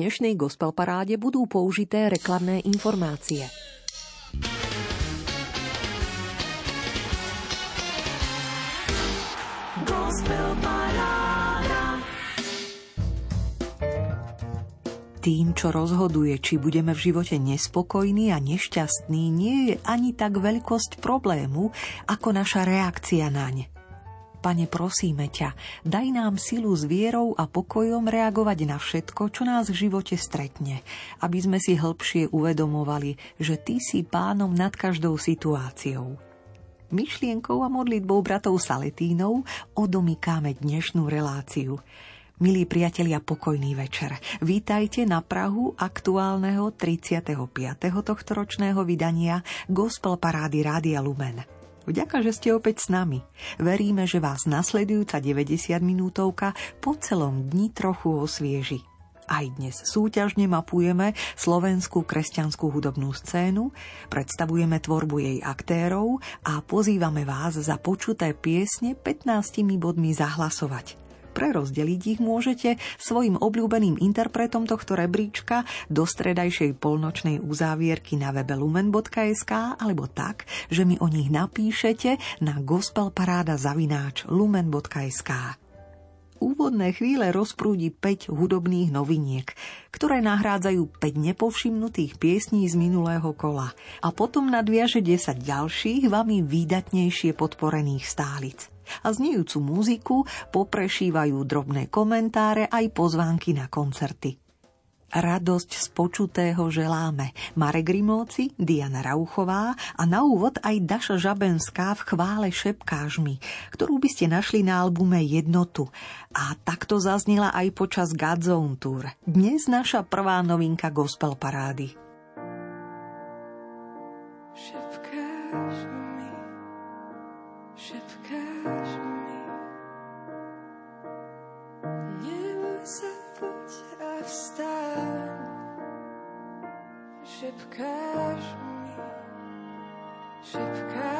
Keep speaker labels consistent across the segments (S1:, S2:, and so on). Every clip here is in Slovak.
S1: dnešnej gospel paráde budú použité reklamné informácie. Tým, čo rozhoduje, či budeme v živote nespokojní a nešťastní, nie je ani tak veľkosť problému, ako naša reakcia naň. Pane, prosíme ťa, daj nám silu s vierou a pokojom reagovať na všetko, čo nás v živote stretne, aby sme si hĺbšie uvedomovali, že Ty si pánom nad každou situáciou. Myšlienkou a modlitbou bratov Saletínov odomykáme dnešnú reláciu – Milí priatelia, pokojný večer. Vítajte na Prahu aktuálneho 35. tohto ročného vydania Gospel Parády Rádia Lumen. Vďaka, že ste opäť s nami. Veríme, že vás nasledujúca 90 minútovka po celom dni trochu osvieži. Aj dnes súťažne mapujeme slovenskú kresťanskú hudobnú scénu, predstavujeme tvorbu jej aktérov a pozývame vás za počuté piesne 15 bodmi zahlasovať. Prerozdeliť ich môžete svojim obľúbeným interpretom tohto rebríčka do stredajšej polnočnej uzávierky na webe lumen.sk alebo tak, že mi o nich napíšete na gospelparáda zavináč lumen.sk. Úvodné chvíle rozprúdi 5 hudobných noviniek, ktoré nahrádzajú 5 nepovšimnutých piesní z minulého kola a potom nadviaže 10 ďalších vami výdatnejšie podporených stálic a znejúcu muziku poprešívajú drobné komentáre aj pozvánky na koncerty. Radosť z počutého želáme Marek Grimovci, Diana Rauchová a na úvod aj Daša Žabenská v chvále Šepkáš mi, ktorú by ste našli na albume Jednotu. A takto zaznela aj počas Godzone Tour. Dnes naša prvá novinka gospel parády.
S2: Szybkaż mi, szybkaż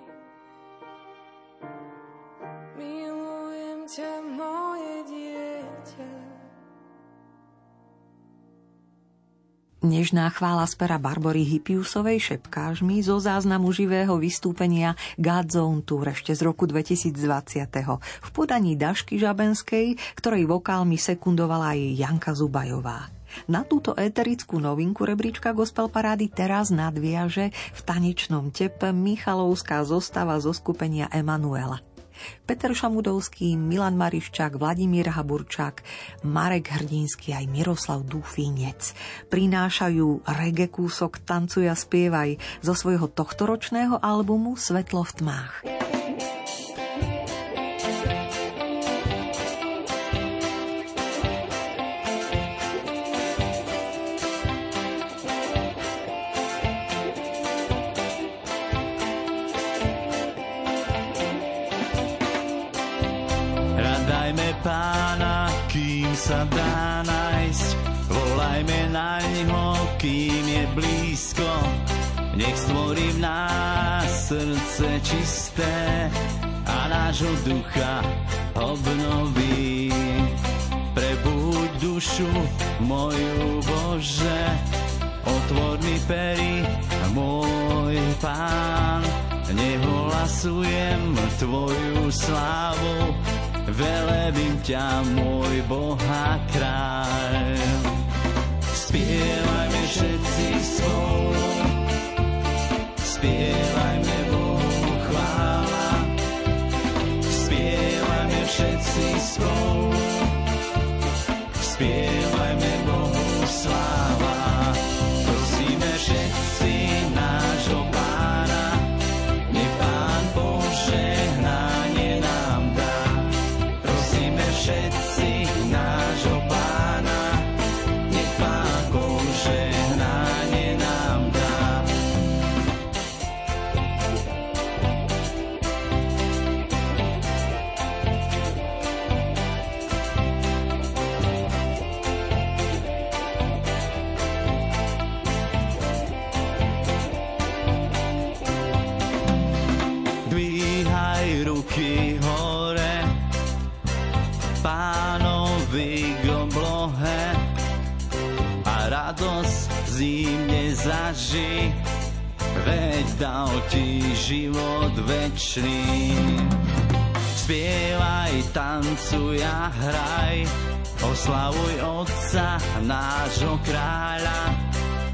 S1: Nežná chvála z pera Barbory Hippiusovej šepkáš mi zo záznamu živého vystúpenia Godzone Tour ešte z roku 2020. v podaní Dašky Žabenskej, ktorej vokálmi sekundovala aj Janka Zubajová. Na túto éterickú novinku rebríčka Gospel Parády teraz nadviaže v tanečnom tepe Michalovská zostava zo skupenia Emanuela. Peter Šamudovský, Milan Mariščák, Vladimír Haburčák, Marek Hrdinský aj Miroslav Dúfinec prinášajú reggae kúsok Tancuj a spievaj zo svojho tohtoročného albumu Svetlo v tmách.
S3: Sa dá nájsť. Volajme na ňo, kým je blízko. Nech stvorí v nás srdce čisté a nášho ducha obnoví. Prebuď dušu moju Bože, otvor mi pery, môj pán. Nehlasujem tvoju slávu, velebím ťa, môj Boha kráľ. Spievajme všetci spolu, spievajme Bohu chvála. Spievajme všetci spolu, spievajme život večný. Spievaj, tancuj a hraj, oslavuj Otca, nášho kráľa,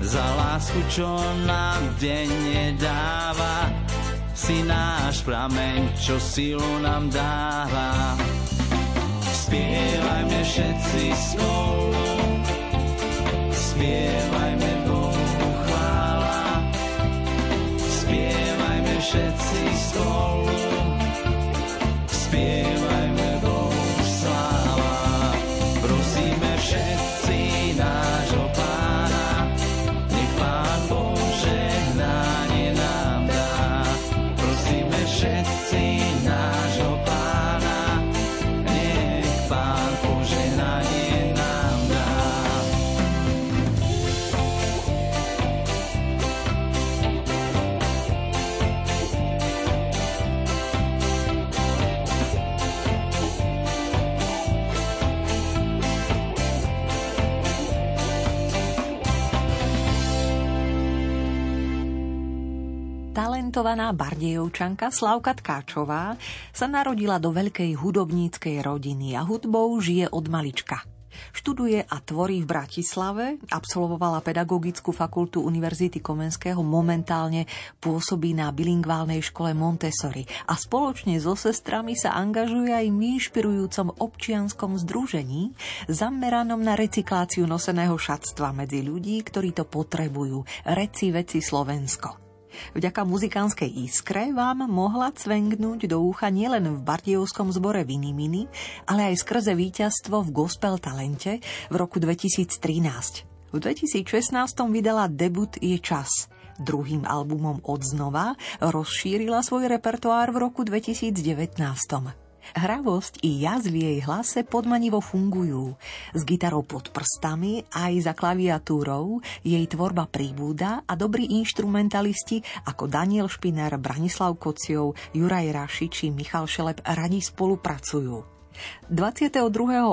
S3: za lásku, čo nám denne dáva, si náš prameň, čo silu nám dáva. Spievajme všetci spolu, spievajme všetci spolu spievajme
S1: Talentovaná bardejovčanka Slavka Tkáčová sa narodila do veľkej hudobníckej rodiny a hudbou žije od malička. Študuje a tvorí v Bratislave, absolvovala pedagogickú fakultu Univerzity Komenského, momentálne pôsobí na bilingválnej škole Montessori a spoločne so sestrami sa angažuje aj v inšpirujúcom občianskom združení zameranom na recykláciu noseného šatstva medzi ľudí, ktorí to potrebujú. Reci veci Slovensko. Vďaka muzikánskej iskre vám mohla cvengnúť do úcha nielen v Bardievskom zbore Vinimini, ale aj skrze víťazstvo v Gospel Talente v roku 2013. V 2016 vydala debut Je čas. Druhým albumom Odznova rozšírila svoj repertoár v roku 2019. Hravosť i jazz v jej hlase podmanivo fungujú. S gitarou pod prstami aj za klaviatúrou jej tvorba príbúda a dobrí instrumentalisti ako Daniel Špiner, Branislav Kociov, Juraj Raši či Michal Šelep radi spolupracujú. 22.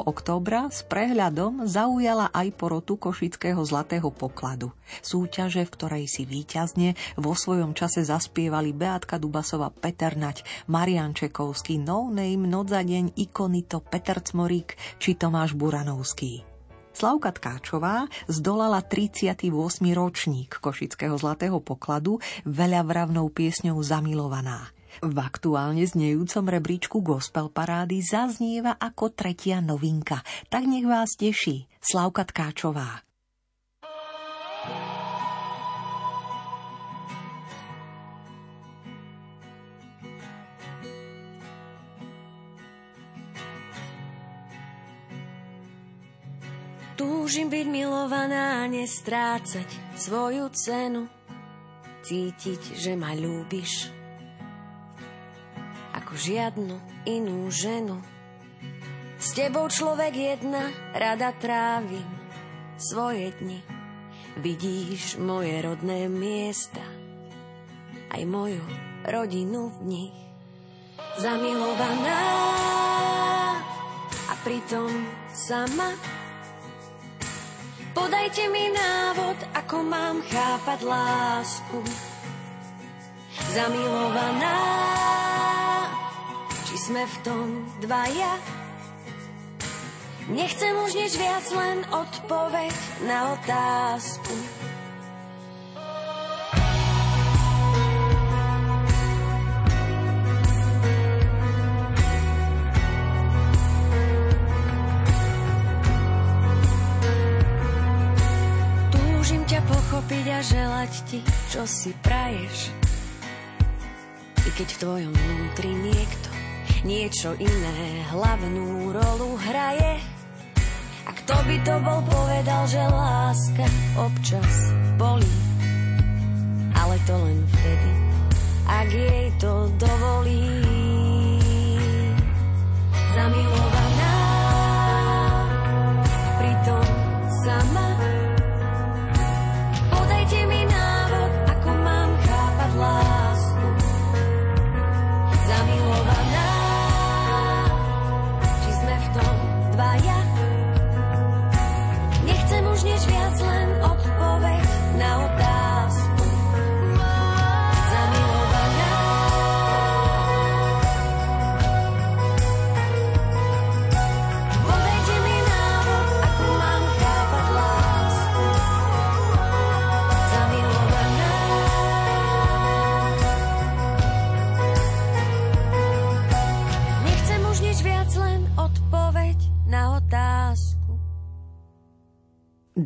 S1: októbra s prehľadom zaujala aj porotu Košického zlatého pokladu. Súťaže, v ktorej si víťazne vo svojom čase zaspievali Beatka Dubasova Peter Nať, Marian Čekovský, No Name, Noc za deň, Ikonito, Peter Cmorík či Tomáš Buranovský. Slavka Tkáčová zdolala 38. ročník Košického zlatého pokladu veľavravnou piesňou Zamilovaná. V aktuálne znejúcom rebríčku gospel parády zaznieva ako tretia novinka. Tak nech vás teší Slavka Tkáčová.
S4: Túžim byť milovaná nestrácať svoju cenu. Cítiť, že ma ľúbiš ako žiadnu inú ženu. S tebou človek jedna, rada trávim svoje dni. Vidíš moje rodné miesta, aj moju rodinu v nich. Zamilovaná a pritom sama. Podajte mi návod, ako mám chápať lásku. Zamilovaná či sme v tom dvaja. Nechcem už nič viac, len odpoveď na otázku. Túžim ťa pochopiť a želať ti, čo si praješ. I keď v tvojom vnútri niekto niečo iné hlavnú rolu hraje. A kto by to bol povedal, že láska občas bolí, ale to len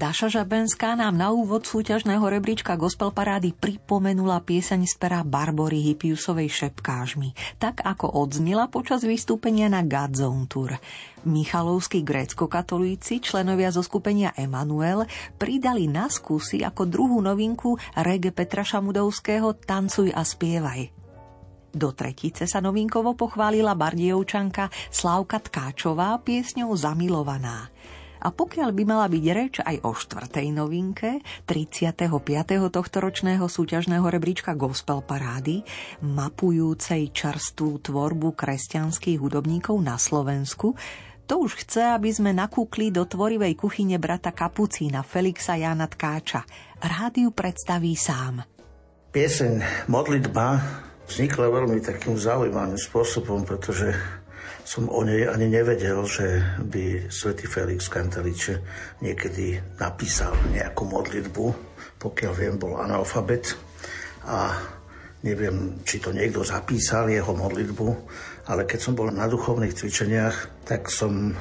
S1: Daša Žabenská nám na úvod súťažného rebríčka Gospel Parády pripomenula pieseň z pera Barbory Hippiusovej Šepkážmi, tak ako odznila počas vystúpenia na Godzone Tour. Michalovskí grécko-katolíci, členovia zo skupenia Emanuel, pridali na skúsi ako druhú novinku rege Petra Šamudovského Tancuj a spievaj. Do tretice sa novinkovo pochválila bardievčanka Slavka Tkáčová piesňou Zamilovaná. A pokiaľ by mala byť reč aj o štvrtej novinke 35. tohtoročného súťažného rebríčka Gospel Parády, mapujúcej čerstvú tvorbu kresťanských hudobníkov na Slovensku, to už chce, aby sme nakúkli do tvorivej kuchyne brata Kapucína Felixa Jana Tkáča. Rádiu predstaví sám.
S5: Pieseň Modlitba vznikla veľmi takým zaujímavým spôsobom, pretože som o nej ani nevedel, že by svätý Felix Kanteliče niekedy napísal nejakú modlitbu. Pokiaľ viem, bol analfabet a neviem, či to niekto zapísal, jeho modlitbu, ale keď som bol na duchovných cvičeniach, tak som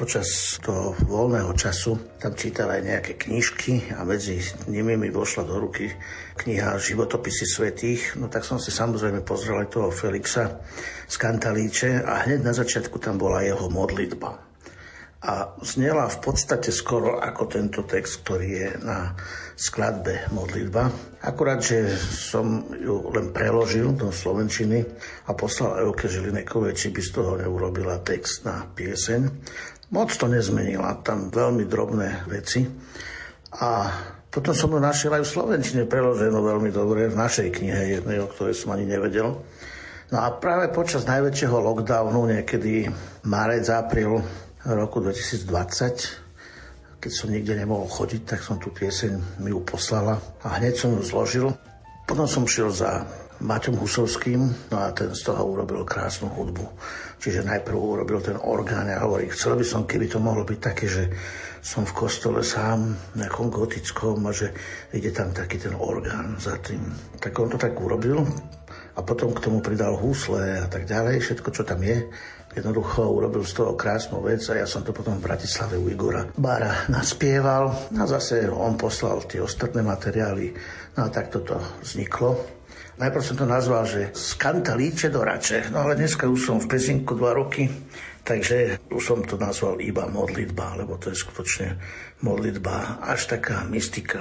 S5: počas toho voľného času tam čítal aj nejaké knižky a medzi nimi mi vošla do ruky kniha Životopisy svetých. No tak som si samozrejme pozrel aj toho Felixa z Kantalíče a hneď na začiatku tam bola jeho modlitba. A znela v podstate skoro ako tento text, ktorý je na skladbe modlitba. Akurát, že som ju len preložil do Slovenčiny a poslal Euke Žilinekovej, či by z toho neurobila text na pieseň. Moc to nezmenila, tam veľmi drobné veci. A potom som ju našiel aj v Slovenčine preloženú veľmi dobre v našej knihe jednej, o ktorej som ani nevedel. No a práve počas najväčšieho lockdownu, niekedy marec, apríl roku 2020, keď som nikde nemohol chodiť, tak som tú pieseň mi ju poslala a hneď som ju zložil. Potom som šiel za Maťom Husovským, no a ten z toho urobil krásnu hudbu. Čiže najprv urobil ten orgán a hovorí, chcel by som, keby to mohlo byť také, že som v kostole sám, nejakom gotickom a že ide tam taký ten orgán za tým. Tak on to tak urobil a potom k tomu pridal husle a tak ďalej, všetko, čo tam je. Jednoducho urobil z toho krásnu vec a ja som to potom v Bratislave u Igora Bára naspieval a zase on poslal tie ostatné materiály. No a tak toto vzniklo. Najprv som to nazval, že z Kantalíče do Rače, no ale dneska už som v Pezinku dva roky, takže už som to nazval iba modlitba, lebo to je skutočne modlitba až taká mystika.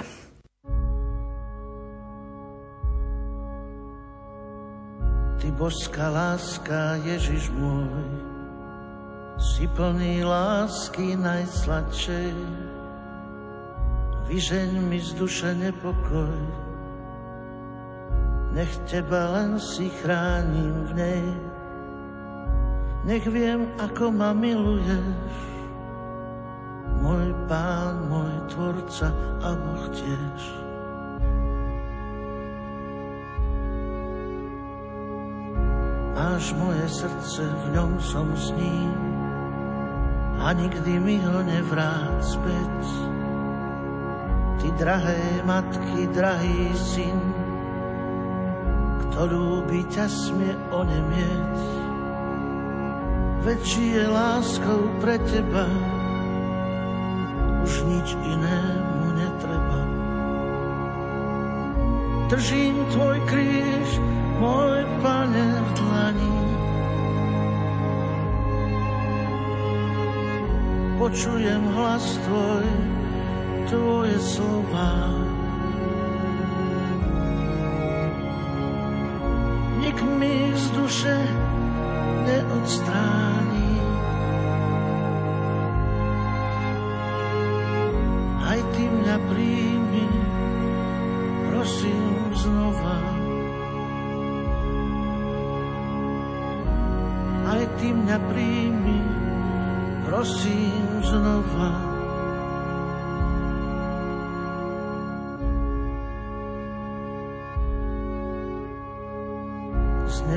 S6: Ty božská láska, Ježiš môj, si plný lásky najsladšej. Vyžeň mi z duše nepokoj, nech teba len si chránim v nej. Nech viem, ako ma miluješ, môj pán, môj tvorca a Boh tiež. Máš moje srdce, v ňom som s ním a nikdy mi ho nevrát späť. Ty drahé matky, drahý syn, ktorú by ťa smie onemieť. Väčší je láskou pre teba, už nič inému netreba. Držím tvoj kríž, môj pane v dlani. Počujem hlas tvoj, tvoje slova. Mi z duše neodstráni. Aj ty mňa príjmi, prosím znova. Aj ty mňa príjmi, prosím znova.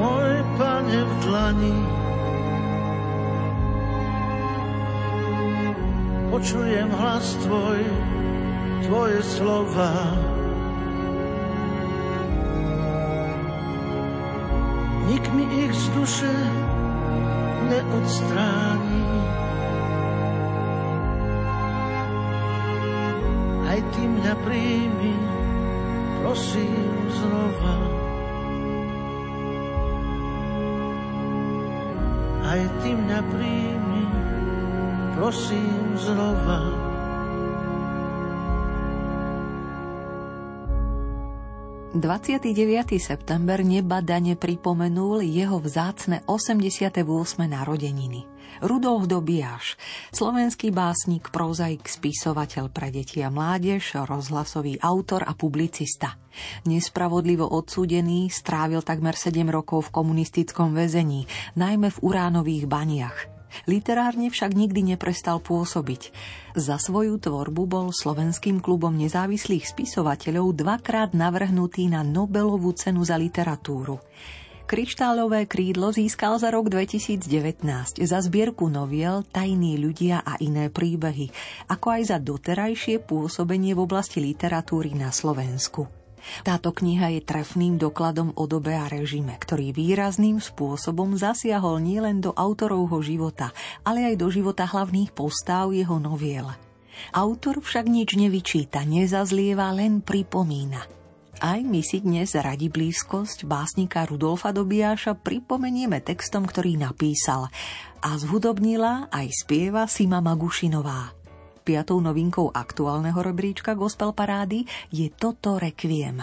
S6: môj pane v dlani. Počujem hlas tvoj, tvoje slova. Nik mi ich z duše neodstráni. Aj ty mňa príjmi, prosím znova. Mňa príjmi, prosím znova.
S1: 29. september nebadane pripomenul jeho vzácne 88. narodeniny. Rudolf Dobiaš, slovenský básnik, prozaik, spisovateľ pre deti a mládež, rozhlasový autor a publicista. Nespravodlivo odsúdený, strávil takmer 7 rokov v komunistickom väzení, najmä v uránových baniach. Literárne však nikdy neprestal pôsobiť. Za svoju tvorbu bol slovenským klubom nezávislých spisovateľov dvakrát navrhnutý na Nobelovú cenu za literatúru. Kryštálové krídlo získal za rok 2019 za zbierku noviel Tajní ľudia a iné príbehy, ako aj za doterajšie pôsobenie v oblasti literatúry na Slovensku. Táto kniha je trefným dokladom o dobe a režime, ktorý výrazným spôsobom zasiahol nielen do autorovho života, ale aj do života hlavných postáv jeho noviel. Autor však nič nevyčíta, nezazlieva, len pripomína. Aj my si dnes radi blízkosť básnika Rudolfa Dobiaša pripomenieme textom, ktorý napísal a zhudobnila aj spieva Sima Magušinová. Piatou novinkou aktuálneho rebríčka Gospel Parády je toto Requiem.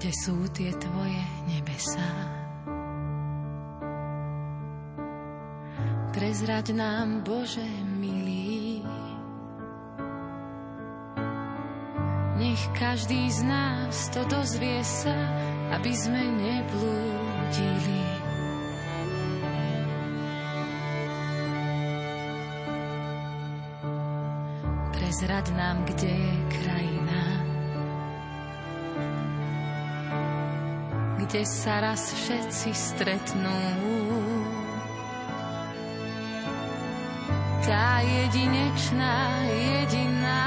S7: Kde sú tie tvoje nebesá? Prezrať nám, Bože milý, Nech každý z nás to dozvie sa, aby sme neblúdili. Prezrad nám, kde je krajina, kde sa raz všetci stretnú. Tá jedinečná, jediná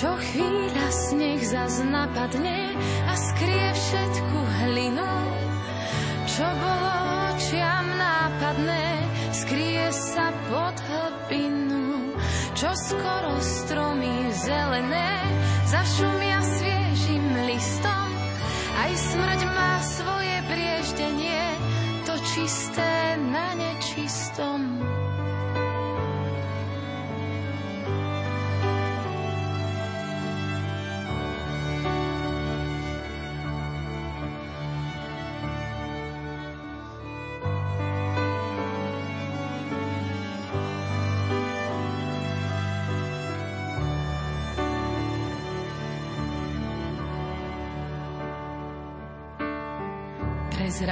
S7: Čo chvíľa sneh zas napadne a skrie všetku hlinu, čo bolo očiam nápadné, skrie sa hlbinu, čo skoro stromy zelené zašumia sviežim listom, aj smrť má svoje brieždenie, to čisté na nečistom.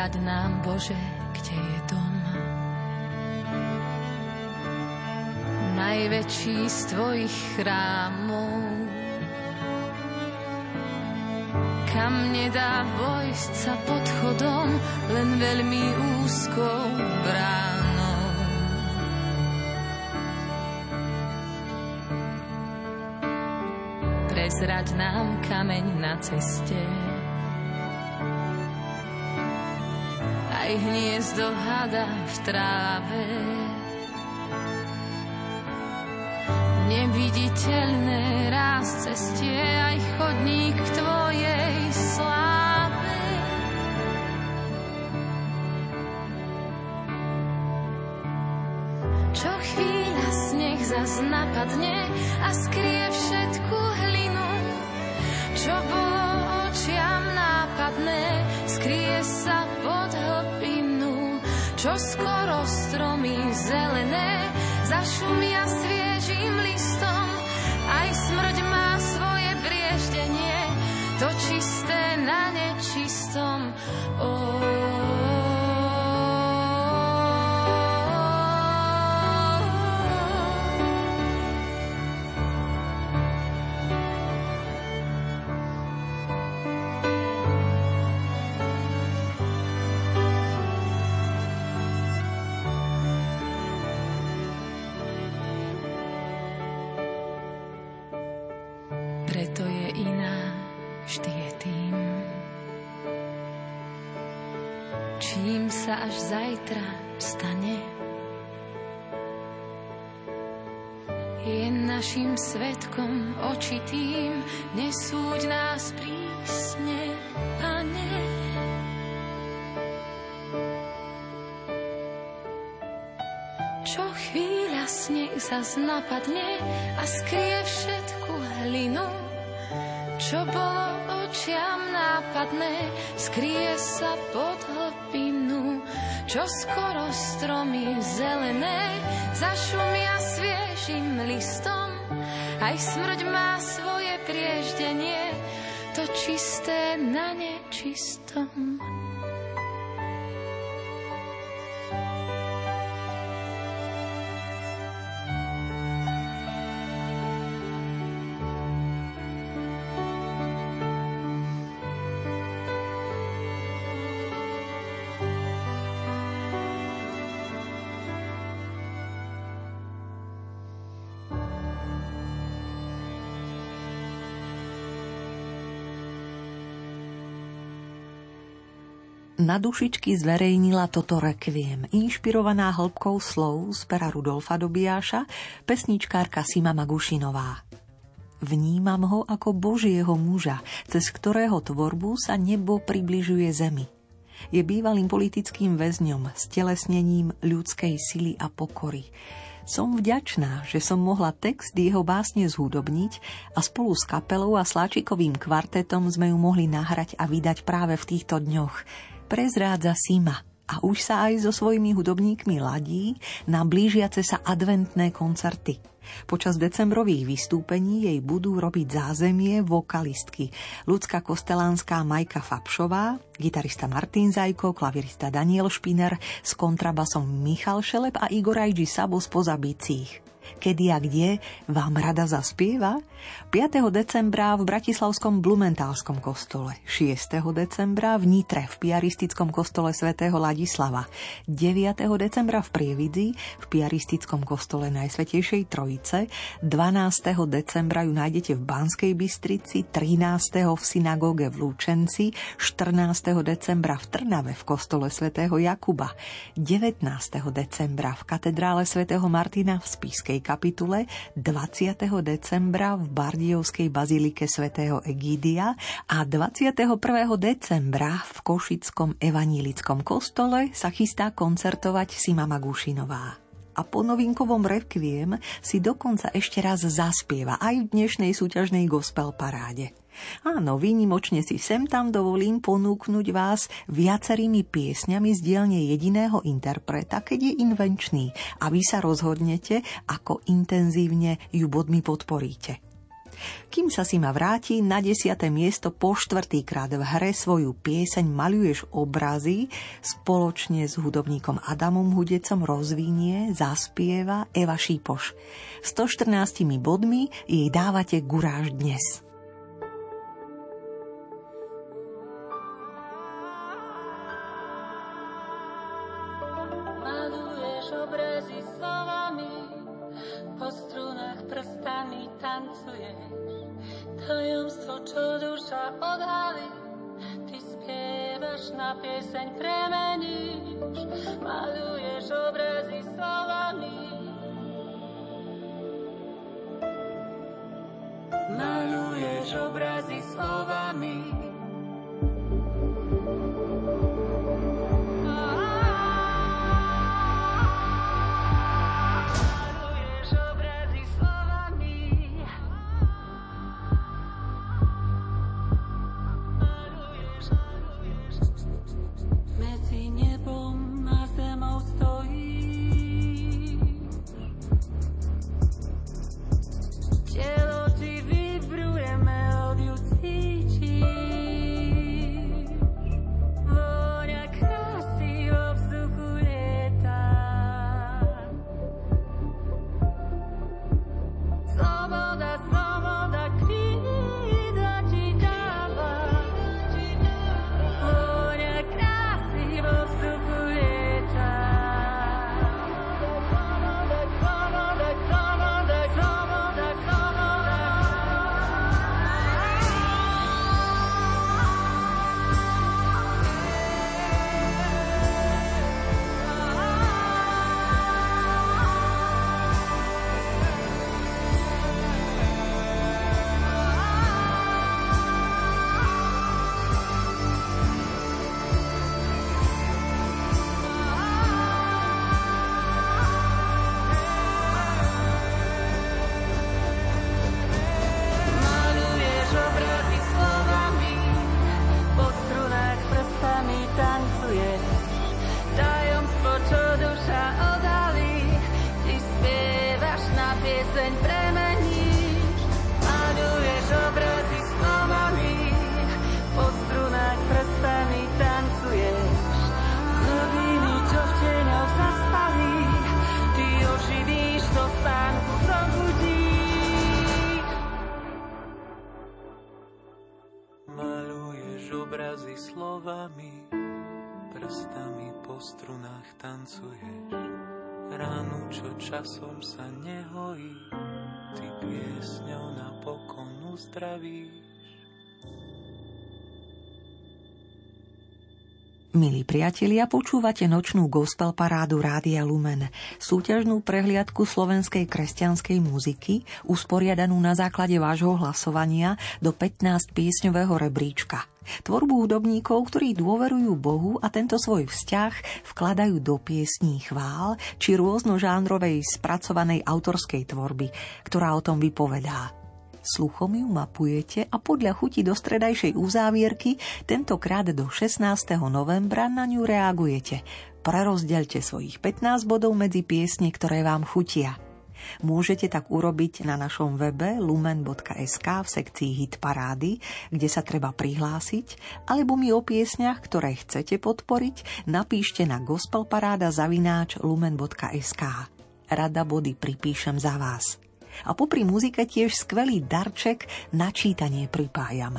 S7: Prezrad nám, Bože, kde je dom. Najväčší z Tvojich chrámov. Kam nedá vojsť sa pod chodom, len veľmi úzkou bránou. Prezrať nám kameň na ceste, aj hniezdo hada v tráve. Neviditeľné ráz cestie, aj chodník k tvojej sláve. Čo chvíľa sneh zas napadne a skrie všetku hlinu, čo bolo čo skoro stromy zelené zašumia sa až zajtra stane. je našim svetkom očitým, nesúď nás prísne, Pane. Čo chvíľa sneh zas napadne a skrie všetku hlinu, čo bolo očiam nápadné, skrie sa pod hlbinu, čo skoro stromy zelené zašumia sviežim listom. Aj smrť má svoje prieždenie, to čisté na nečistom.
S1: Na dušičky zverejnila toto rekviem, inšpirovaná hĺbkou slov z pera Rudolfa Dobiáša, pesničkárka Sima Magušinová. Vnímam ho ako Božieho muža, cez ktorého tvorbu sa nebo približuje zemi. Je bývalým politickým väzňom, s telesnením ľudskej sily a pokory. Som vďačná, že som mohla text jeho básne zhudobniť a spolu s kapelou a sláčikovým kvartetom sme ju mohli nahrať a vydať práve v týchto dňoch prezrádza Sima a už sa aj so svojimi hudobníkmi ladí na blížiace sa adventné koncerty. Počas decembrových vystúpení jej budú robiť zázemie vokalistky ľudská kostelánska Majka Fapšová, gitarista Martin Zajko, klavirista Daniel Špiner s kontrabasom Michal Šelep a Igor Ajži Sabo z pozabicích kedy a kde vám rada zaspieva? 5. decembra v Bratislavskom Blumentálskom kostole, 6. decembra v Nitre v piaristickom kostole svätého Ladislava, 9. decembra v Prievidzi v piaristickom kostole Najsvetejšej Trojice, 12. decembra ju nájdete v Banskej Bystrici, 13. v synagóge v Lúčenci, 14. decembra v Trnave v kostole svätého Jakuba, 19. decembra v katedrále svätého Martina v Svetej kapitule 20. decembra v Bardiovskej bazilike svätého Egídia a 21. decembra v Košickom evanílickom kostole sa chystá koncertovať Sima Gušinová a po novinkovom rekviem si dokonca ešte raz zaspieva aj v dnešnej súťažnej gospel paráde. Áno, výnimočne si sem tam dovolím ponúknuť vás viacerými piesňami z dielne jediného interpreta, keď je invenčný a vy sa rozhodnete, ako intenzívne ju bodmi podporíte. Kým sa si ma vráti na desiate miesto po štvrtýkrát v hre svoju pieseň Maluješ obrazy spoločne s hudobníkom Adamom Hudecom rozvínie, zaspieva Eva Šípoš. 114 bodmi jej dávate guráž dnes.
S8: Čo duša odhalí, ty spievaš na pieseň premeníš, maluješ obrazy slovami. Maluješ obrazy slovami.
S9: Uzdravíš.
S1: Milí priatelia, počúvate nočnú gospel parádu Rádia Lumen, súťažnú prehliadku slovenskej kresťanskej muziky, usporiadanú na základe vášho hlasovania do 15 piesňového rebríčka. Tvorbu hudobníkov, ktorí dôverujú Bohu a tento svoj vzťah vkladajú do piesní chvál či rôznožánrovej spracovanej autorskej tvorby, ktorá o tom vypovedá. Sluchom ju mapujete a podľa chuti do stredajšej uzávierky tentokrát do 16. novembra na ňu reagujete. Prerozdelte svojich 15 bodov medzi piesne, ktoré vám chutia. Môžete tak urobiť na našom webe lumen.sk v sekcii Hit parády, kde sa treba prihlásiť, alebo mi o piesňach, ktoré chcete podporiť, napíšte na gospelparáda zavináč lumen.sk. Rada body pripíšem za vás a popri muzike tiež skvelý darček na čítanie pripájam.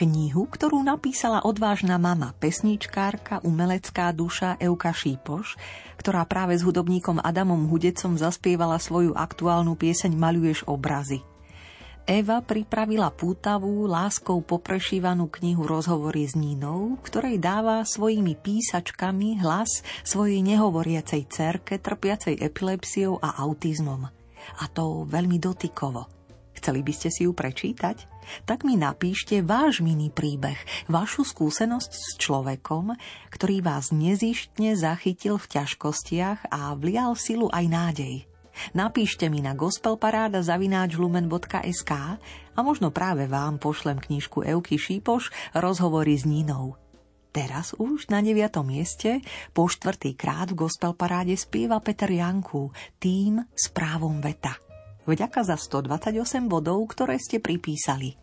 S1: Knihu, ktorú napísala odvážna mama, pesničkárka, umelecká duša Euka Šípoš, ktorá práve s hudobníkom Adamom Hudecom zaspievala svoju aktuálnu pieseň Maluješ obrazy. Eva pripravila pútavú, láskou poprešívanú knihu Rozhovory s Nínou, ktorej dáva svojimi písačkami hlas svojej nehovoriacej cerke trpiacej epilepsiou a autizmom a to veľmi dotykovo. Chceli by ste si ju prečítať? Tak mi napíšte váš mini príbeh, vašu skúsenosť s človekom, ktorý vás nezištne zachytil v ťažkostiach a vlial silu aj nádej. Napíšte mi na gospelparáda.lumen.sk a možno práve vám pošlem knižku Euky Šípoš Rozhovory s Nínou. Teraz už na 9. mieste po štvrtý krát v gospel paráde spieva Peter Janku tým s právom veta. Vďaka za 128 bodov, ktoré ste pripísali.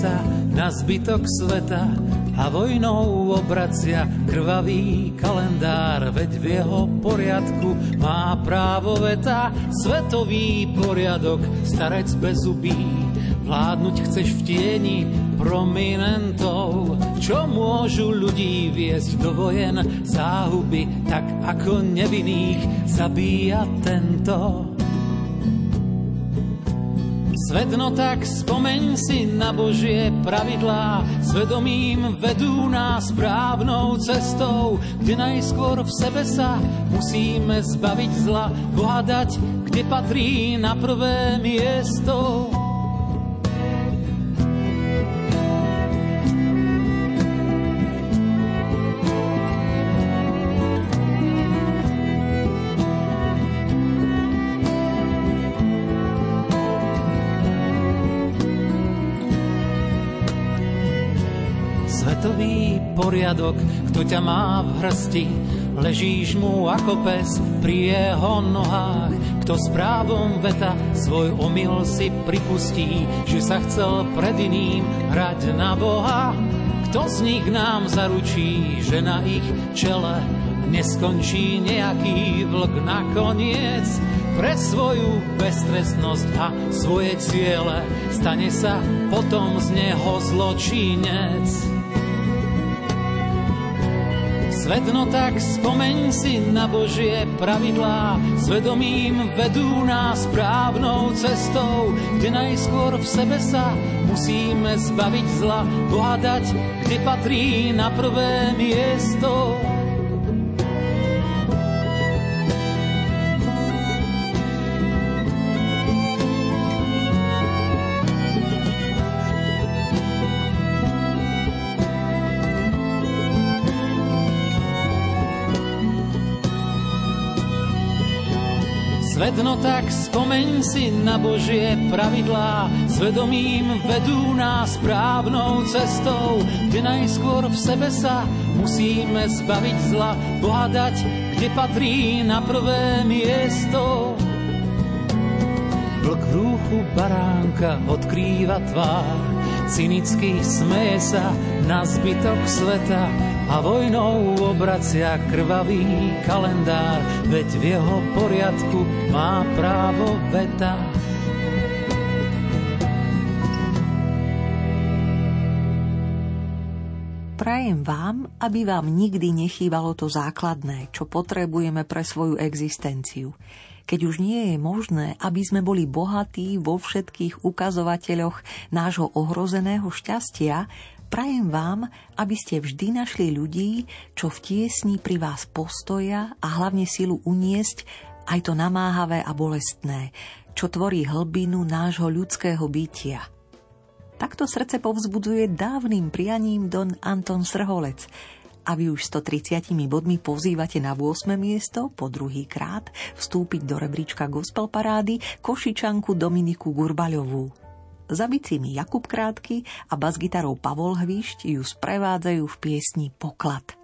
S9: Sa na zbytok sveta a vojnou obracia krvavý kalendár, veď v jeho poriadku má právo veta, svetový poriadok, starec bez zubí. Vládnuť chceš v tieni prominentov, čo môžu ľudí viesť do vojen záhuby, tak ako nevinných zabíja tento. Svet no tak spomeň si na Božie pravidlá, svedomím vedú nás správnou cestou, kde najskôr v sebe sa musíme zbaviť zla, Boha dať, kde patrí na prvé miesto. Poriadok, kto ťa má v hrsti. Ležíš mu ako pes pri jeho nohách, kto s právom veta svoj omyl si pripustí, že sa chcel pred iným hrať na Boha. Kto z nich nám zaručí, že na ich čele neskončí nejaký vlk nakoniec? Pre svoju beztrestnosť a svoje ciele stane sa potom z neho zločinec. Svet no tak spomeň si na Božie pravidlá, svedomím vedú nás správnou cestou, kde najskôr v sebe sa musíme zbaviť zla, Boha dať, kde patrí na prvé miesto. Svet no tak spomeň si na Božie pravidlá, svedomím vedú nás správnou cestou, kde najskôr v sebe sa musíme zbaviť zla, Boha kde patrí na prvé miesto. Vlk v rúchu baránka odkrýva tvár, cynicky smeje sa na zbytok sveta a vojnou obracia krvavý kalendár, veď v jeho poriadku má právo veta.
S1: Prajem vám, aby vám nikdy nechýbalo to základné, čo potrebujeme pre svoju existenciu. Keď už nie je možné, aby sme boli bohatí vo všetkých ukazovateľoch nášho ohrozeného šťastia, prajem vám, aby ste vždy našli ľudí, čo v tiesni pri vás postoja a hlavne silu uniesť aj to namáhavé a bolestné, čo tvorí hlbinu nášho ľudského bytia – Takto srdce povzbudzuje dávnym prianím Don Anton Srholec. A vy už 130 bodmi pozývate na 8. miesto po druhý krát vstúpiť do rebríčka gospel parády Košičanku Dominiku Gurbaľovú. Za bicími Jakub Krátky a basgitarou Pavol Hvišť ju sprevádzajú v piesni Poklad.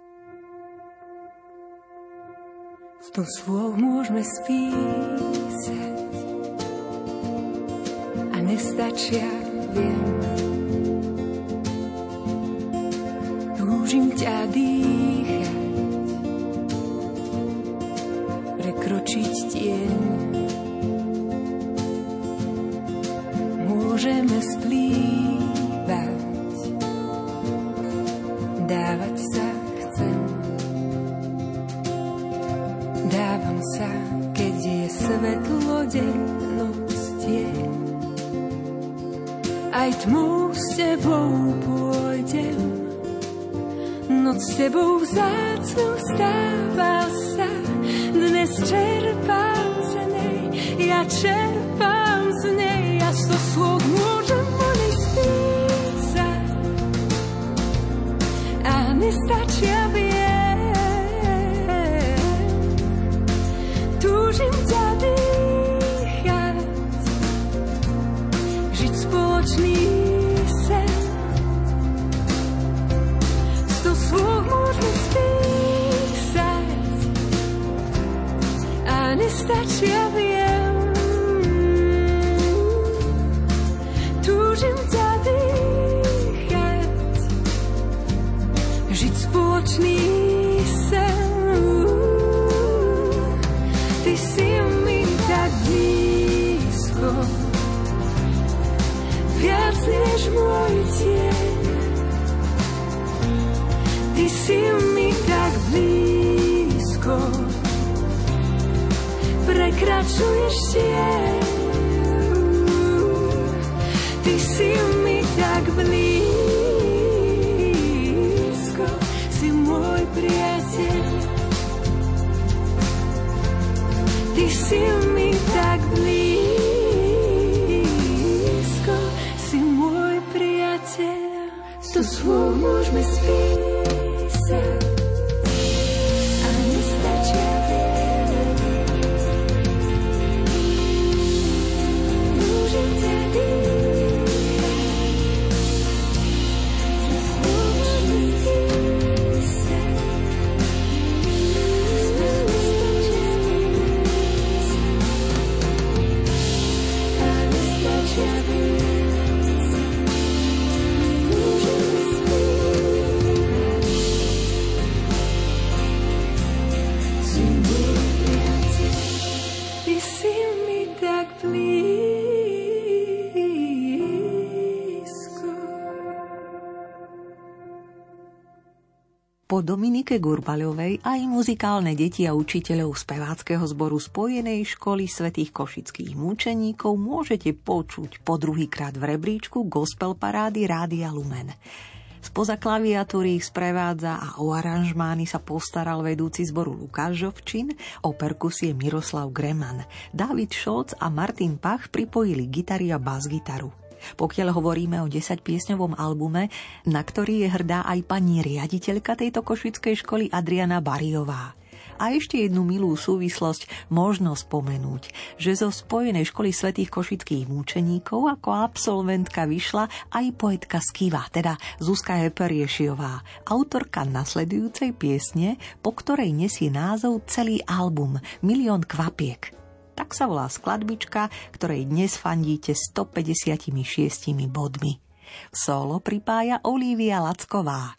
S2: Sto slov môžeme spísať a nestačia viem. Túžim ťa dýchať, prekročiť tieň. Môžeme splývať, dávať sa chcem. Dávam sa, keď je svetlo deň, aj tmou s tebou pôjdem. Noc s tebou vzácnou stáva sa, dnes čerpám z nej, ja čerpám A nestačia viem, môj tieň. Ty si mi tak blízko, prekračuješ tieň. Ty si mi tak blízko, si môj priateľ. Ty si mi slov môžeme spísať.
S1: Dominike Gurbaľovej aj muzikálne deti a učiteľov speváckého zboru Spojenej školy svätých košických múčeníkov môžete počuť po druhýkrát v rebríčku gospel parády Rádia Lumen. Spoza klaviatúry ich sprevádza a o aranžmány sa postaral vedúci zboru Lukáš Žovčin, o perkusie Miroslav Greman. David Šolc a Martin Pach pripojili gitary a bas-gitaru. Pokiaľ hovoríme o 10-piesňovom albume, na ktorý je hrdá aj pani riaditeľka tejto košickej školy Adriana Bariová. A ešte jednu milú súvislosť možno spomenúť, že zo Spojenej školy svätých košických múčeníkov ako absolventka vyšla aj poetka z Kiva, teda Zuzka Heperiešiová, autorka nasledujúcej piesne, po ktorej nesie názov celý album Milión kvapiek. Tak sa volá skladbička, ktorej dnes fandíte 156 bodmi. Solo pripája Olivia Lacková.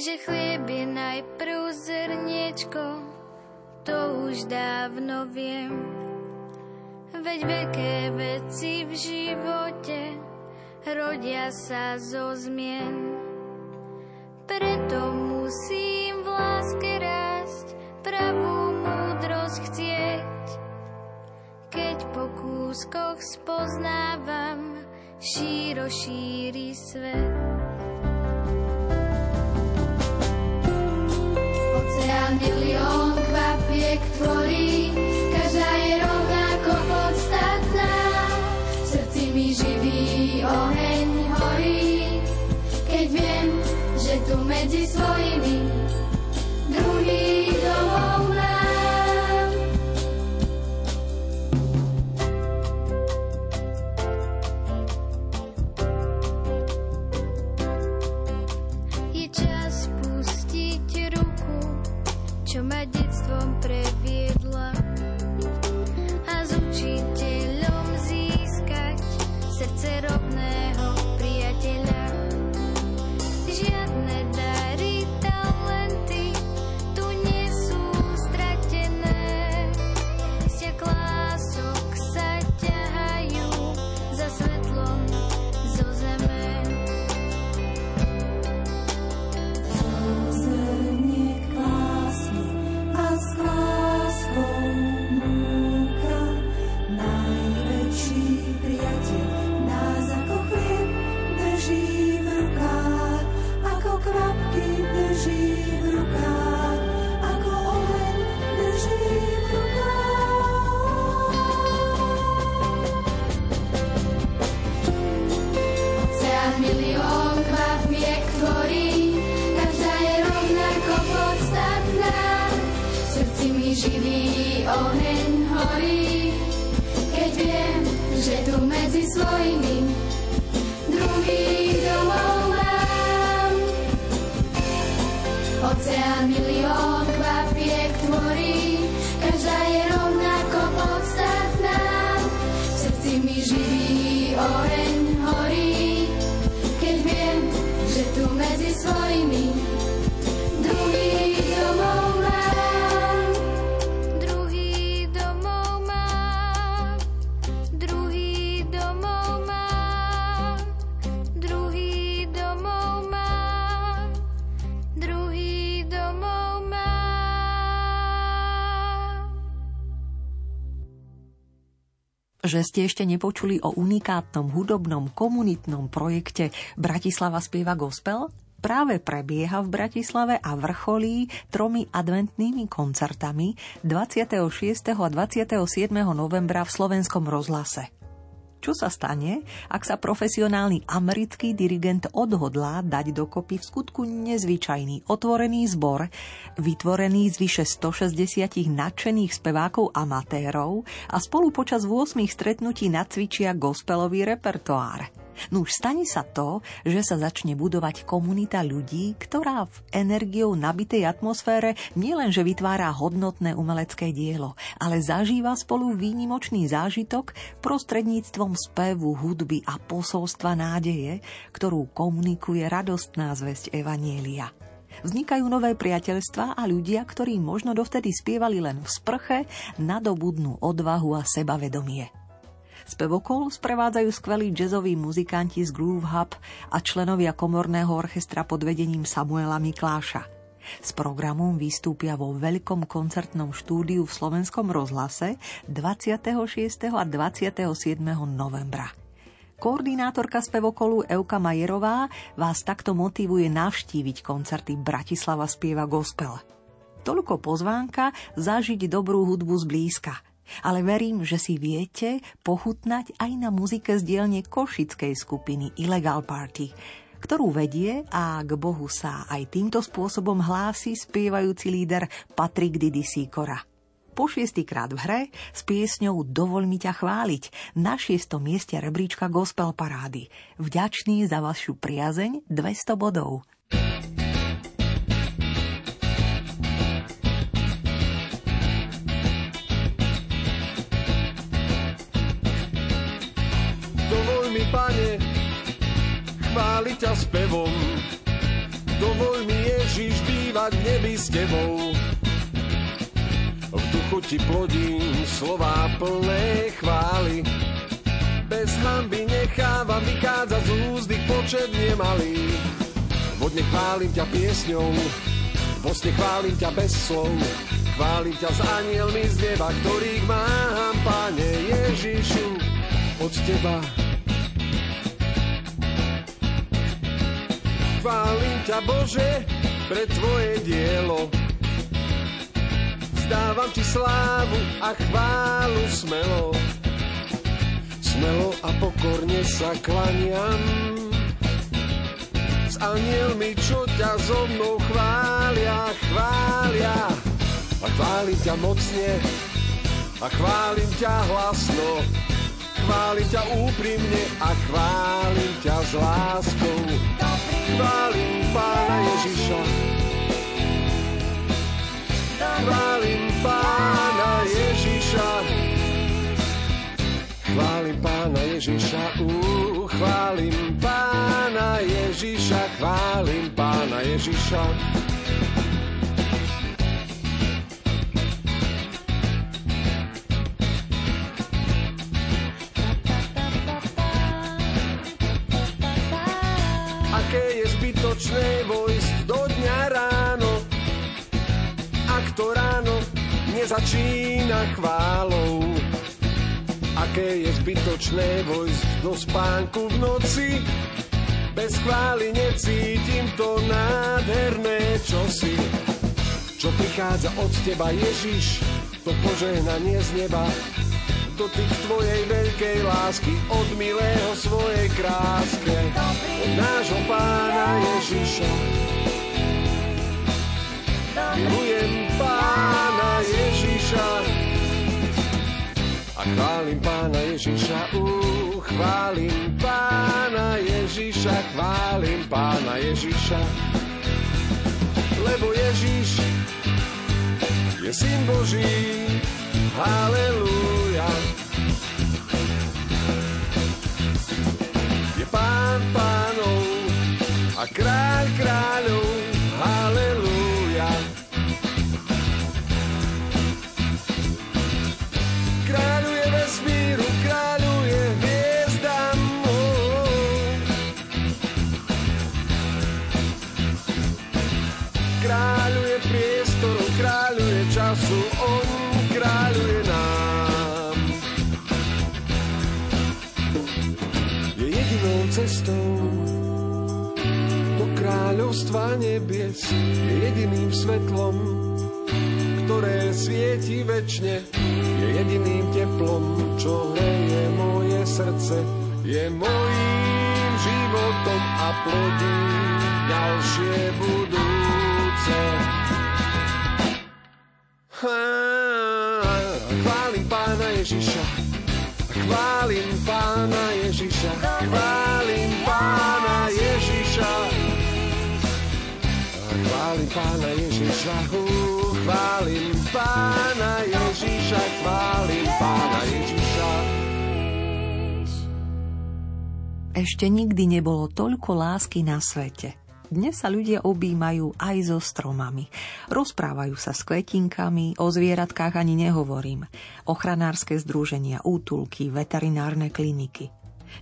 S10: že chlieb je najprv zrniečko, to už dávno viem. Veď veľké veci v živote rodia sa zo zmien. Preto musím v láske rásť, pravú múdrosť chcieť. Keď po kúskoch spoznávam, šíro šíri svet.
S11: Oceán milión kvapiek tvorí, že
S1: ste ešte nepočuli o unikátnom hudobnom komunitnom projekte Bratislava spieva gospel? Práve prebieha v Bratislave a vrcholí tromi adventnými koncertami 26. a 27. novembra v slovenskom rozhlase. Čo sa stane, ak sa profesionálny americký dirigent odhodlá dať dokopy v skutku nezvyčajný otvorený zbor, vytvorený z vyše 160 nadšených spevákov amatérov a spolu počas 8 stretnutí nacvičia gospelový repertoár. No už stane sa to, že sa začne budovať komunita ľudí, ktorá v energiou nabitej atmosfére nielenže vytvára hodnotné umelecké dielo, ale zažíva spolu výnimočný zážitok prostredníctvom spevu, hudby a posolstva nádeje, ktorú komunikuje radostná zväzť Evanielia. Vznikajú nové priateľstvá a ľudia, ktorí možno dovtedy spievali len v sprche, nadobudnú odvahu a sebavedomie. Spevokol sprevádzajú skvelí jazzoví muzikanti z Groove Hub a členovia komorného orchestra pod vedením Samuela Mikláša. S programom vystúpia vo veľkom koncertnom štúdiu v slovenskom rozhlase 26. a 27. novembra. Koordinátorka spevokolu Euka Majerová vás takto motivuje navštíviť koncerty Bratislava spieva gospel. Toľko pozvánka zažiť dobrú hudbu zblízka – ale verím, že si viete pochutnať aj na muzike z dielne košickej skupiny Illegal Party, ktorú vedie a k Bohu sa aj týmto spôsobom hlási spievajúci líder Patrik Didi Sikora. po šiestýkrát v hre s piesňou Dovol mi ťa chváliť na šiestom mieste rebríčka Gospel Parády. Vďačný za vašu priazeň 200 bodov.
S12: Chváliť ťa spevom. Dovol mi, Ježiš, bývať nebi s tebou. V duchu ti plodím slová plné chvály. Bez hamby nechávam vychádzať z úzdy počet nemalý. Vodne chválim ťa piesňou, vo sne chválim ťa bez slov. Chválim ťa s anielmi z neba, ktorých mám, Pane Ježišu, od teba. Chválim ťa, Bože, pre tvoje dielo. Vzdávam ti slávu a chválu smelo. Smelo a pokorne sa klaniam. S anielmi, čo ťa so mnou chvália, chvália. A chválim ťa mocne, a chválim ťa hlasno. Chválim ťa úprimne a chválim ťa s láskou. Chválim Pána Ježiša. Chválim Pána Ježiša. Chválim Pána Ježiša. Uh, chválim Pána Ježiša. Chválim Pána Ježiša. Zbytočné vojsť do dňa ráno, ak to ráno nezačína chválou. Aké je zbytočné vojsť do spánku v noci, bez chvály necítim to nádherné čosi. Čo prichádza od teba Ježiš, to požehnanie z neba, dotyk tvojej veľkej lásky od milého svojej kráske od nášho pána Ježiša. Milujem pána Ježiša a chválim pána Ježiša, uh, chválim pána Ježiša, chválim pána Ježiša. Lebo Ježiš je syn Boží, Halelúja. Je pán pánov a kráľ kráľov. Halelúja. Kráľovstva nebies, je jediným svetlom, ktoré svieti večne, je jediným teplom, čo hreje moje srdce, je mojím životom a plodí ďalšie budúce. Chválim pána Ježiša, chválim pána Ježiša, chválim pána Chválim pána Ježiša, hú, chválim pána Ježiša, chválim pána Ježiša.
S1: Ešte nikdy nebolo toľko lásky na svete. Dnes sa ľudia objímajú aj so stromami. Rozprávajú sa s kvetinkami, o zvieratkách ani nehovorím. Ochranárske združenia, útulky, veterinárne kliniky.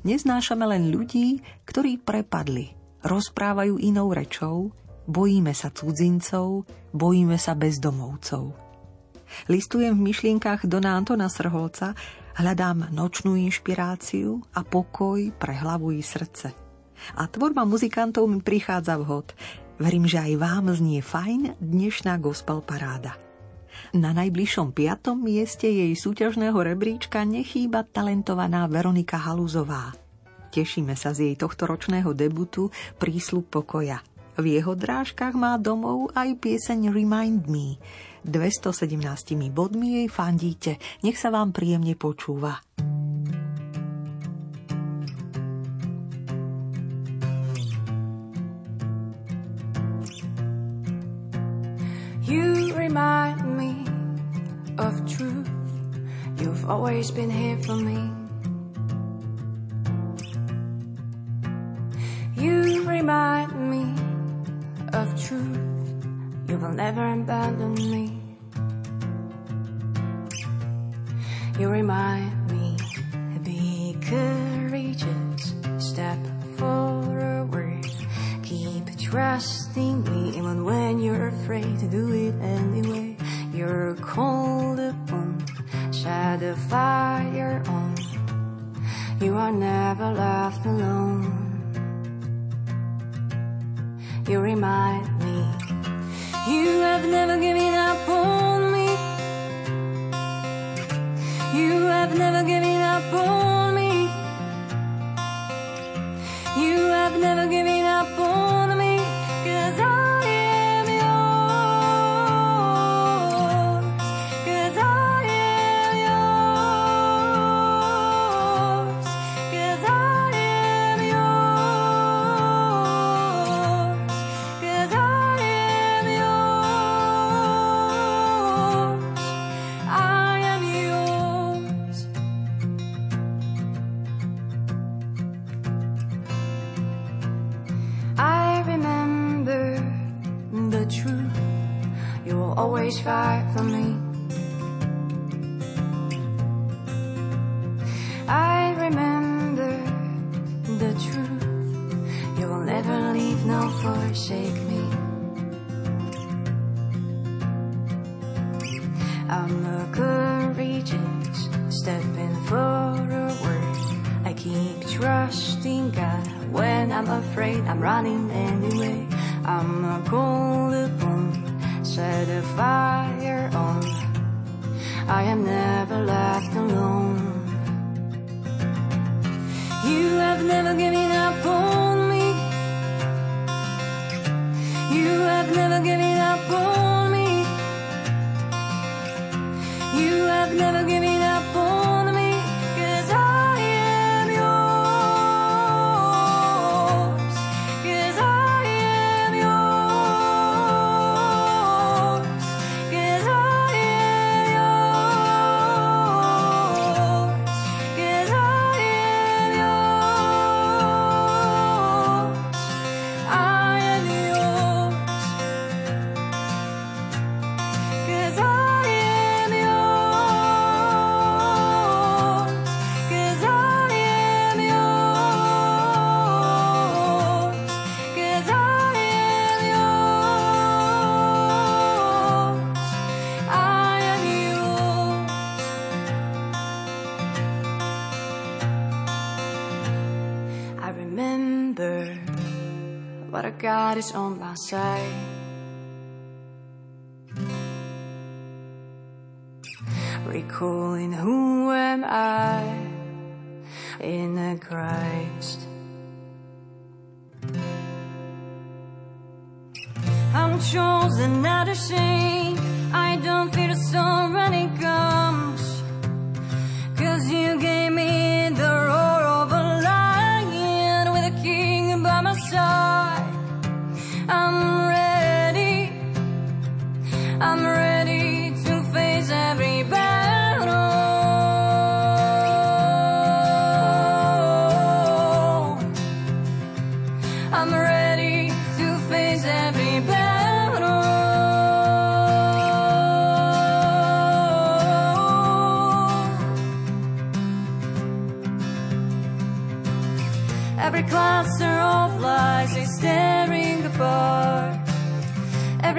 S1: Neznášame len ľudí, ktorí prepadli. Rozprávajú inou rečou, bojíme sa cudzincov, bojíme sa bezdomovcov. Listujem v myšlienkach Dona Antona Srholca, hľadám nočnú inšpiráciu a pokoj pre hlavu i srdce. A tvorba muzikantov mi prichádza vhod. Verím, že aj vám znie fajn dnešná gospel paráda. Na najbližšom piatom mieste jej súťažného rebríčka nechýba talentovaná Veronika Haluzová. Tešíme sa z jej tohtoročného debutu Prísľub pokoja. V jeho drážkach má domov aj pieseň Remind Me. 217 bodmi jej fandíte. Nech sa vám príjemne počúva.
S4: You remind me of truth. You've always been here for me. You remind me of truth. You will never abandon me. You remind me, be courageous, step forward, keep trusting me even when you're afraid to do it anyway. You're called upon, set the fire on. You are never left alone. You remind me, you have never given up on me. You have never given up on me. You have never given up on me. Nor forsake me. I'm a courageous, stepping forward. I keep trusting God when I'm afraid. I'm running anyway. I'm a called upon, set a fire on. I am never left alone. You have never given up on go side. Recalling who am I in a Christ. I'm chosen, not ashamed. I don't fear the storm when it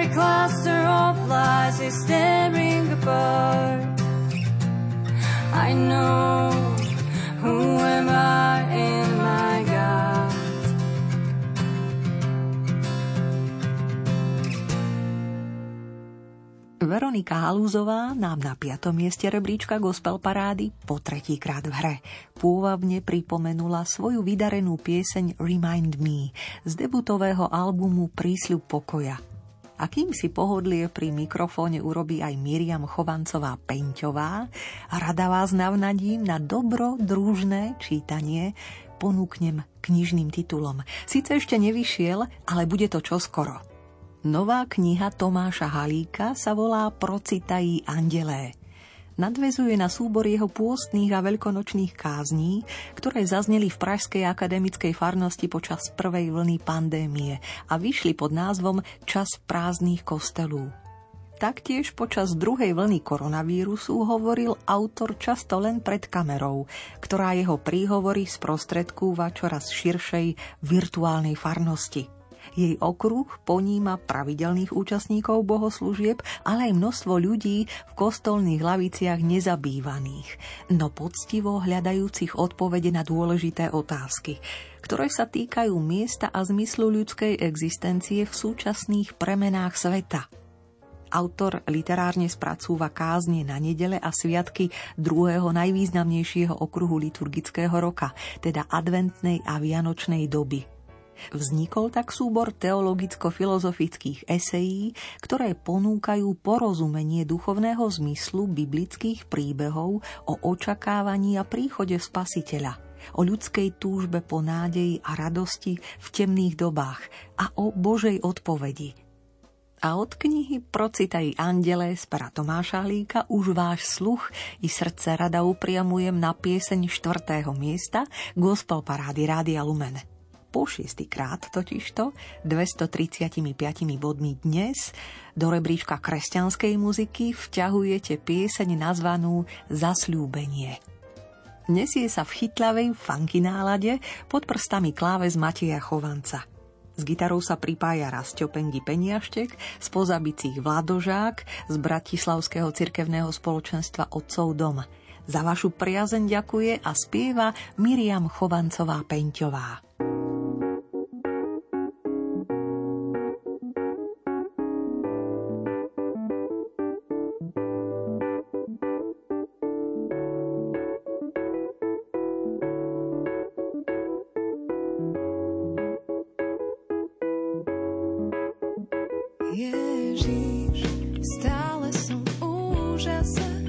S4: Every cluster of lies is tearing apart. I know who am I in my God.
S1: Veronika Halúzová nám na piatom mieste rebríčka gospel parády po tretíkrát v hre pôvabne pripomenula svoju vydarenú pieseň Remind Me z debutového albumu Prísľub pokoja. A kým si pohodlie pri mikrofóne urobí aj Miriam Chovancová Peňťová, rada vás navnadím na dobro družné čítanie ponúknem knižným titulom. Sice ešte nevyšiel, ale bude to čoskoro. Nová kniha Tomáša Halíka sa volá Procitají andelé. Nadvezuje na súbor jeho pôstnych a veľkonočných kázní, ktoré zazneli v Pražskej akademickej farnosti počas prvej vlny pandémie a vyšli pod názvom Čas prázdnych kostelů. Taktiež počas druhej vlny koronavírusu hovoril autor často len pred kamerou, ktorá jeho príhovory sprostredkúva čoraz širšej virtuálnej farnosti – jej okruh poníma pravidelných účastníkov bohoslúžieb, ale aj množstvo ľudí v kostolných laviciach nezabývaných, no poctivo hľadajúcich odpovede na dôležité otázky, ktoré sa týkajú miesta a zmyslu ľudskej existencie v súčasných premenách sveta. Autor literárne spracúva kázne na nedele a sviatky druhého najvýznamnejšieho okruhu liturgického roka, teda adventnej a vianočnej doby – Vznikol tak súbor teologicko-filozofických esejí, ktoré ponúkajú porozumenie duchovného zmyslu biblických príbehov o očakávaní a príchode spasiteľa, o ľudskej túžbe po nádeji a radosti v temných dobách a o Božej odpovedi. A od knihy Procitaj andele z pera Tomáša Hlíka už váš sluch i srdce rada upriamujem na pieseň štvrtého miesta Gospel Parády Rádia Lumen po šiestýkrát totižto 235 bodmi dnes do rebríčka kresťanskej muziky vťahujete pieseň nazvanú Zasľúbenie. Nesie sa v chytlavej funky nálade pod prstami kláve z Mateja Chovanca. S gitarou sa pripája Rastio Pengi Peniaštek, z pozabicích Vladožák, z Bratislavského cirkevného spoločenstva Otcov dom. Za vašu priazeň ďakuje a spieva Miriam Chovancová
S7: ужаса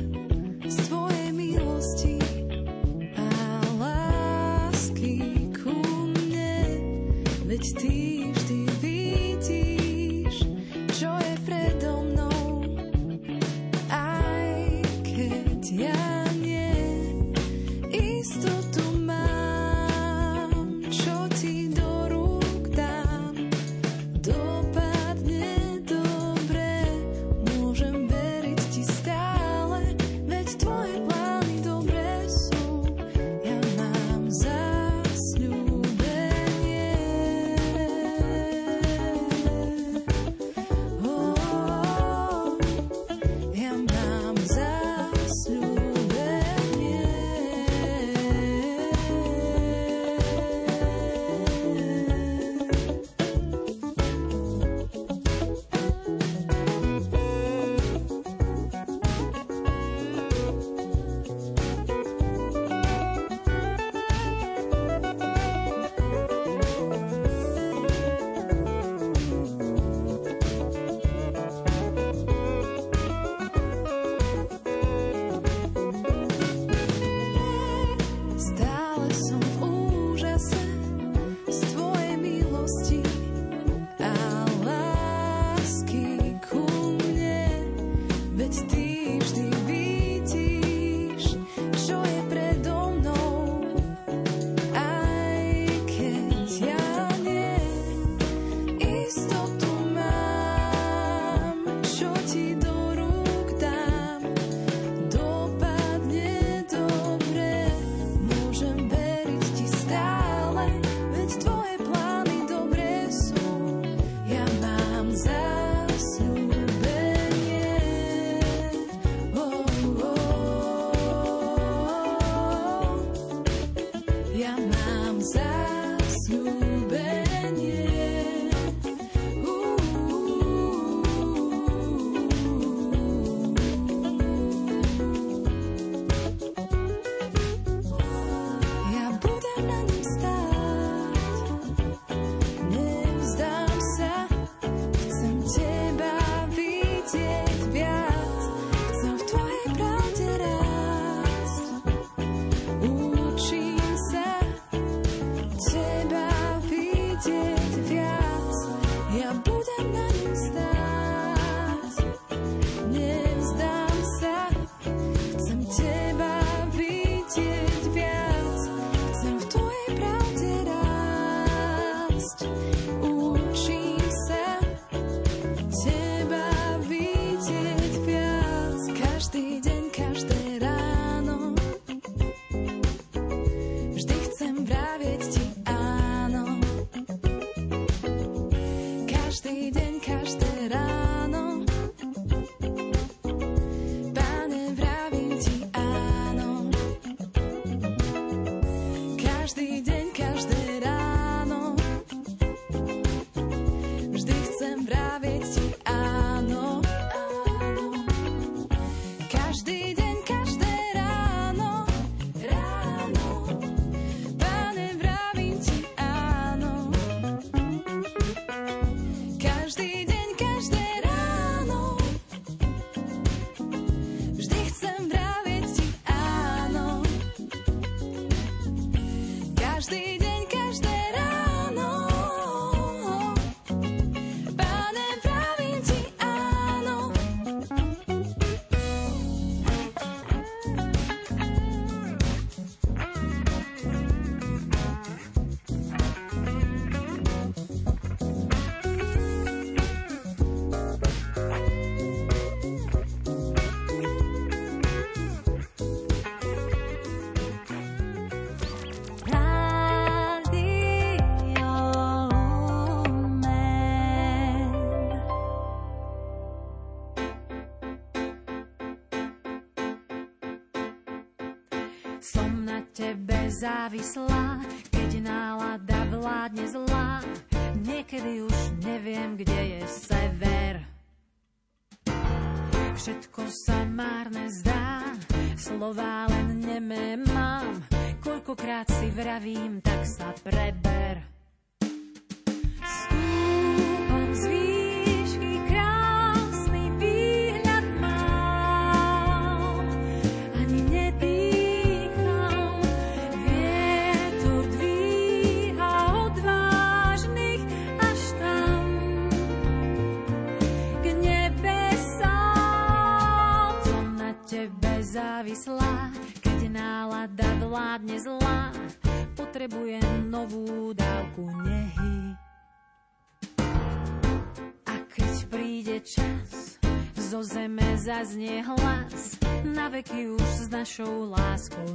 S7: závislá, keď nálada vládne zlá. Niekedy už neviem, kde je sever. Všetko sa School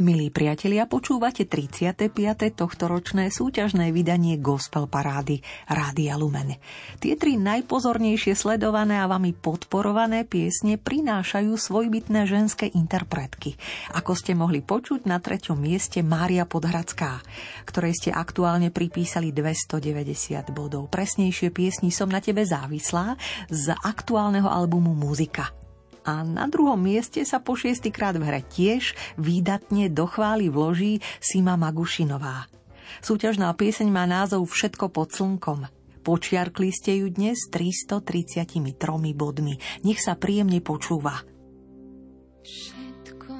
S1: Milí priatelia, počúvate 35. tohtoročné súťažné vydanie Gospel Parády Rádia Lumen. Tie tri najpozornejšie sledované a vami podporované piesne prinášajú svojbytné ženské interpretky. Ako ste mohli počuť, na treťom mieste Mária Podhradská, ktorej ste aktuálne pripísali 290 bodov. Presnejšie piesni Som na tebe závislá z aktuálneho albumu Muzika a na druhom mieste sa po šiestýkrát v hre tiež výdatne do chvály vloží Sima Magušinová. Súťažná pieseň má názov Všetko pod slnkom. Počiarkli ste ju dnes 333 bodmi. Nech sa príjemne počúva.
S10: Všetko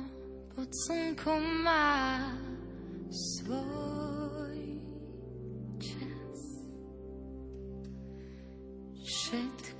S10: pod slnkom má svoj čas. Všetko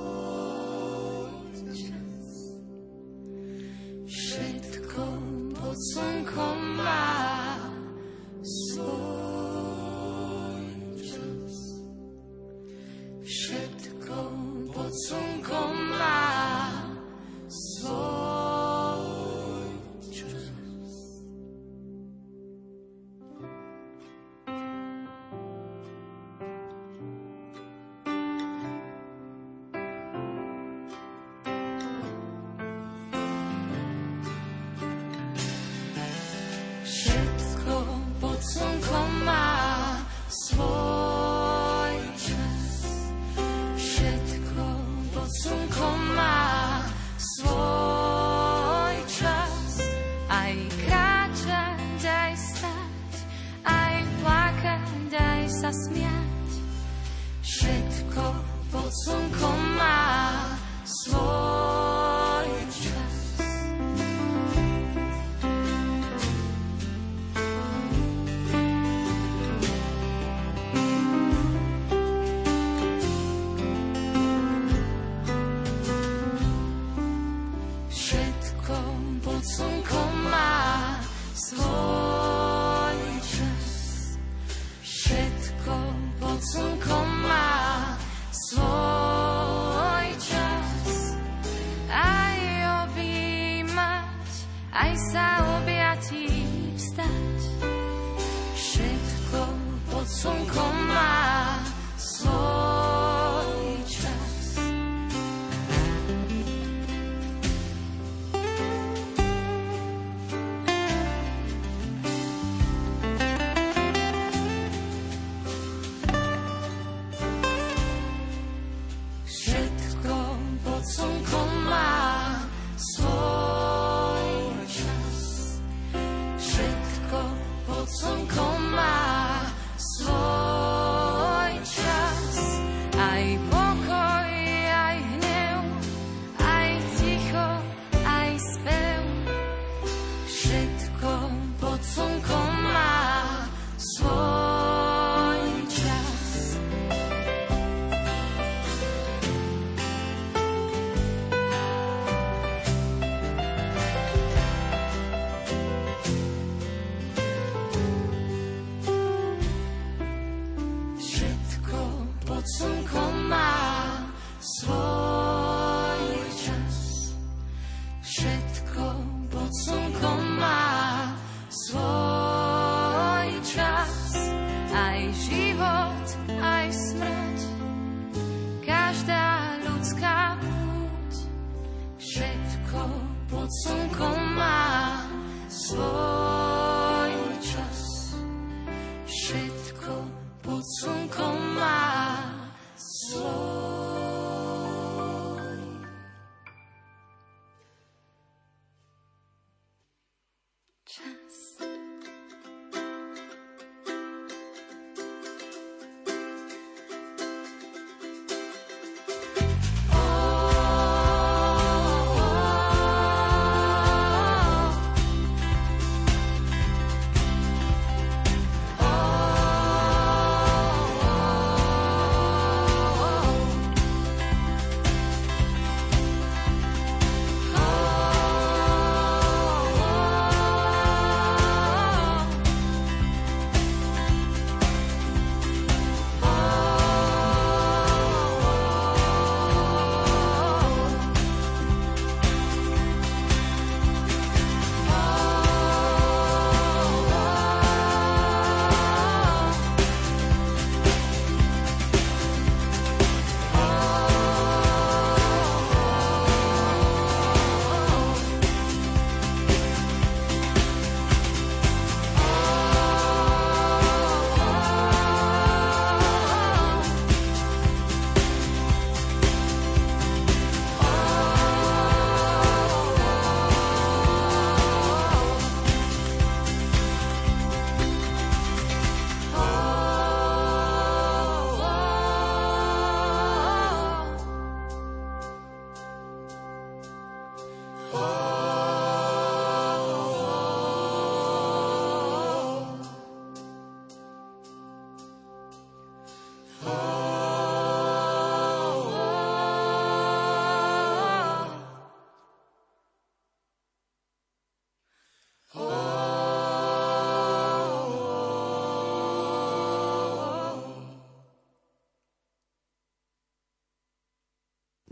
S7: ส่空น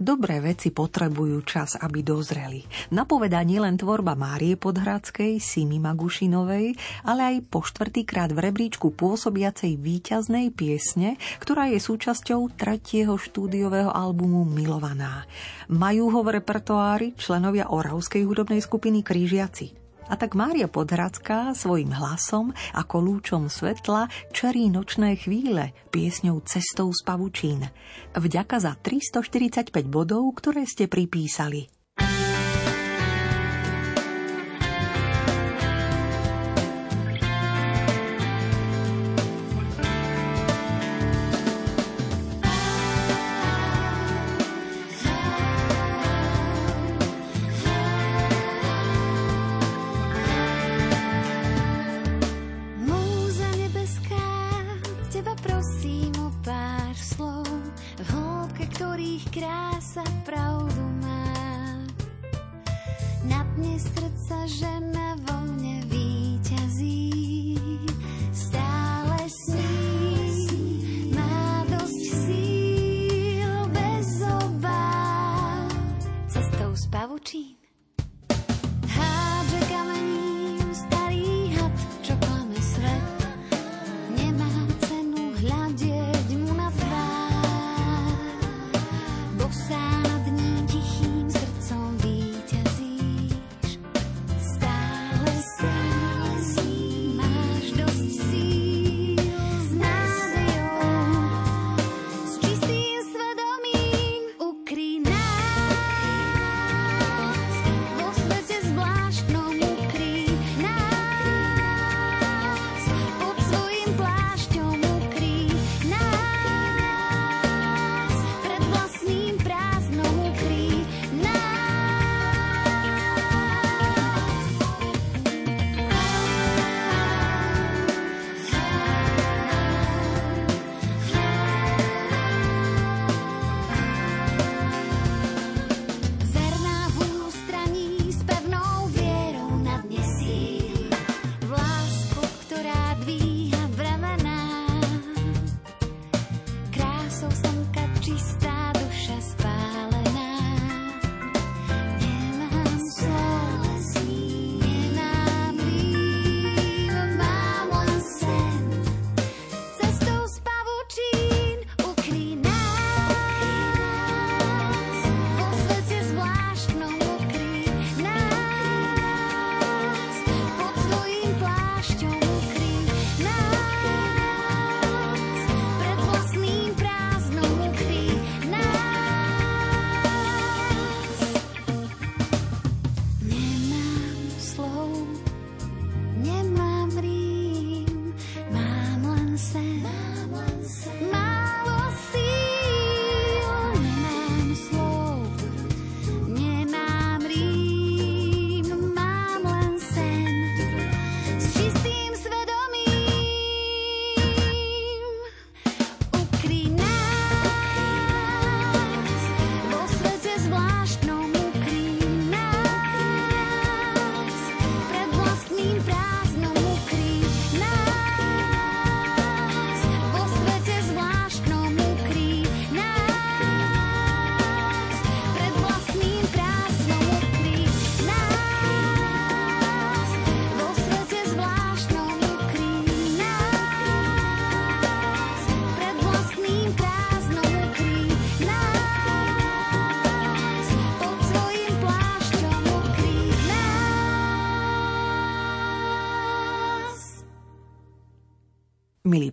S1: Dobré veci potrebujú čas, aby dozreli. Napovedá nielen tvorba Márie Podhradskej, Simi Magušinovej, ale aj po štvrtýkrát v rebríčku pôsobiacej víťaznej piesne, ktorá je súčasťou tretieho štúdiového albumu Milovaná. Majú ho v repertoári členovia Oravskej hudobnej skupiny Krížiaci. A tak Mária Podhradská svojim hlasom ako lúčom svetla čarí nočné chvíle piesňou Cestou z pavučín. Vďaka za 345 bodov, ktoré ste pripísali.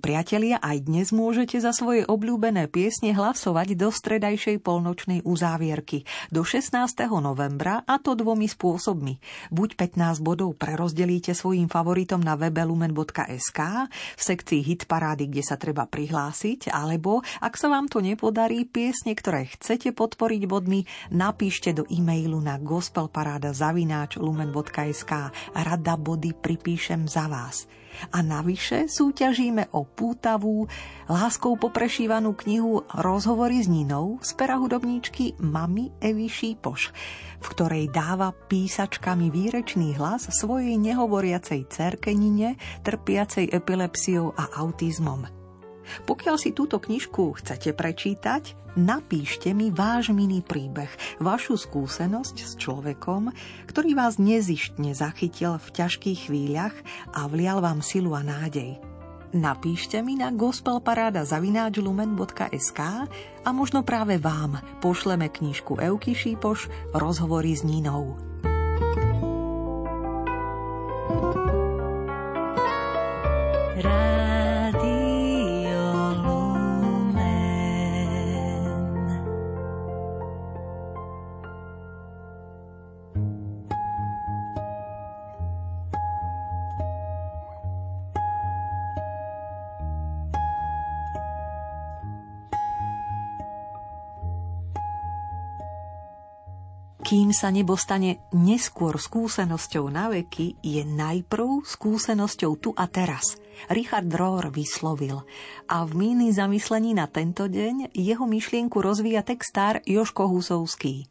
S1: Priatelia, aj dnes môžete za svoje obľúbené piesne hlasovať do stredajšej polnočnej uzávierky do 16. novembra a to dvomi spôsobmi. Buď 15 bodov prerozdelíte svojim favoritom na webe lumen.sk v sekcii hit parády, kde sa treba prihlásiť, alebo ak sa vám to nepodarí, piesne, ktoré chcete podporiť bodmi, napíšte do e-mailu na gospelparáda.lumen.sk Rada body pripíšem za vás. A navyše súťažíme o pútavú, láskou poprešívanú knihu Rozhovory s Ninou z pera hudobníčky Mami Evy Šípoš, v ktorej dáva písačkami výrečný hlas svojej nehovoriacej cerkenine, trpiacej epilepsiou a autizmom. Pokiaľ si túto knižku chcete prečítať, napíšte mi váš mini príbeh, vašu skúsenosť s človekom, ktorý vás nezištne zachytil v ťažkých chvíľach a vlial vám silu a nádej. Napíšte mi na gospelparáda.lumen.sk a možno práve vám pošleme knižku Euky Šípoš Rozhovory s Ninou. Sa nebo stane neskôr skúsenosťou na veky, je najprv skúsenosťou tu a teraz. Richard Rohr vyslovil a v míny zamyslení na tento deň jeho myšlienku rozvíja textár Joško Husovský.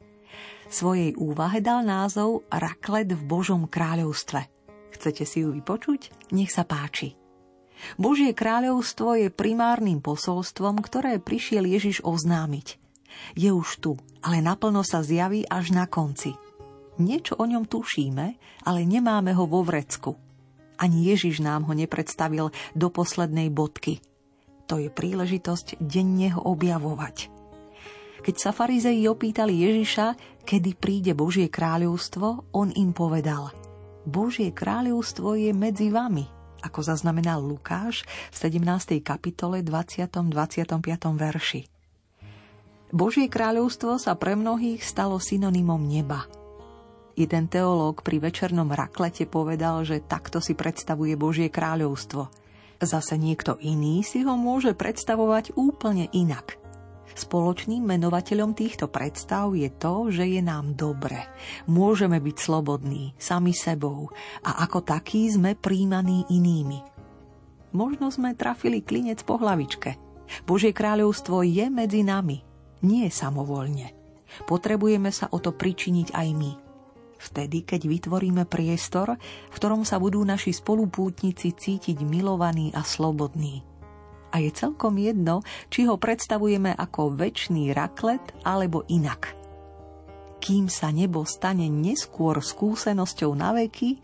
S1: Svojej úvahe dal názov Raklet v Božom kráľovstve. Chcete si ju vypočuť? Nech sa páči. Božie kráľovstvo je primárnym posolstvom, ktoré prišiel Ježiš oznámiť – je už tu, ale naplno sa zjaví až na konci. Niečo o ňom tušíme, ale nemáme ho vo vrecku. Ani Ježiš nám ho nepredstavil do poslednej bodky. To je príležitosť denne ho objavovať. Keď sa farizeji opýtali Ježiša, kedy príde Božie kráľovstvo, on im povedal Božie kráľovstvo je medzi vami, ako zaznamenal Lukáš v 17. kapitole 20. 25. verši. Božie kráľovstvo sa pre mnohých stalo synonymom neba. Jeden teológ pri večernom raklete povedal, že takto si predstavuje Božie kráľovstvo. Zase niekto iný si ho môže predstavovať úplne inak. Spoločným menovateľom týchto predstav je to, že je nám dobre. Môžeme byť slobodní, sami sebou a ako takí sme príjmaní inými. Možno sme trafili klinec po hlavičke. Božie kráľovstvo je medzi nami – nie samovolne. Potrebujeme sa o to pričiniť aj my. Vtedy, keď vytvoríme priestor, v ktorom sa budú naši spolupútnici cítiť milovaní a slobodní. A je celkom jedno, či ho predstavujeme ako väčší raklet alebo inak. Kým sa nebo stane neskôr skúsenosťou na veky,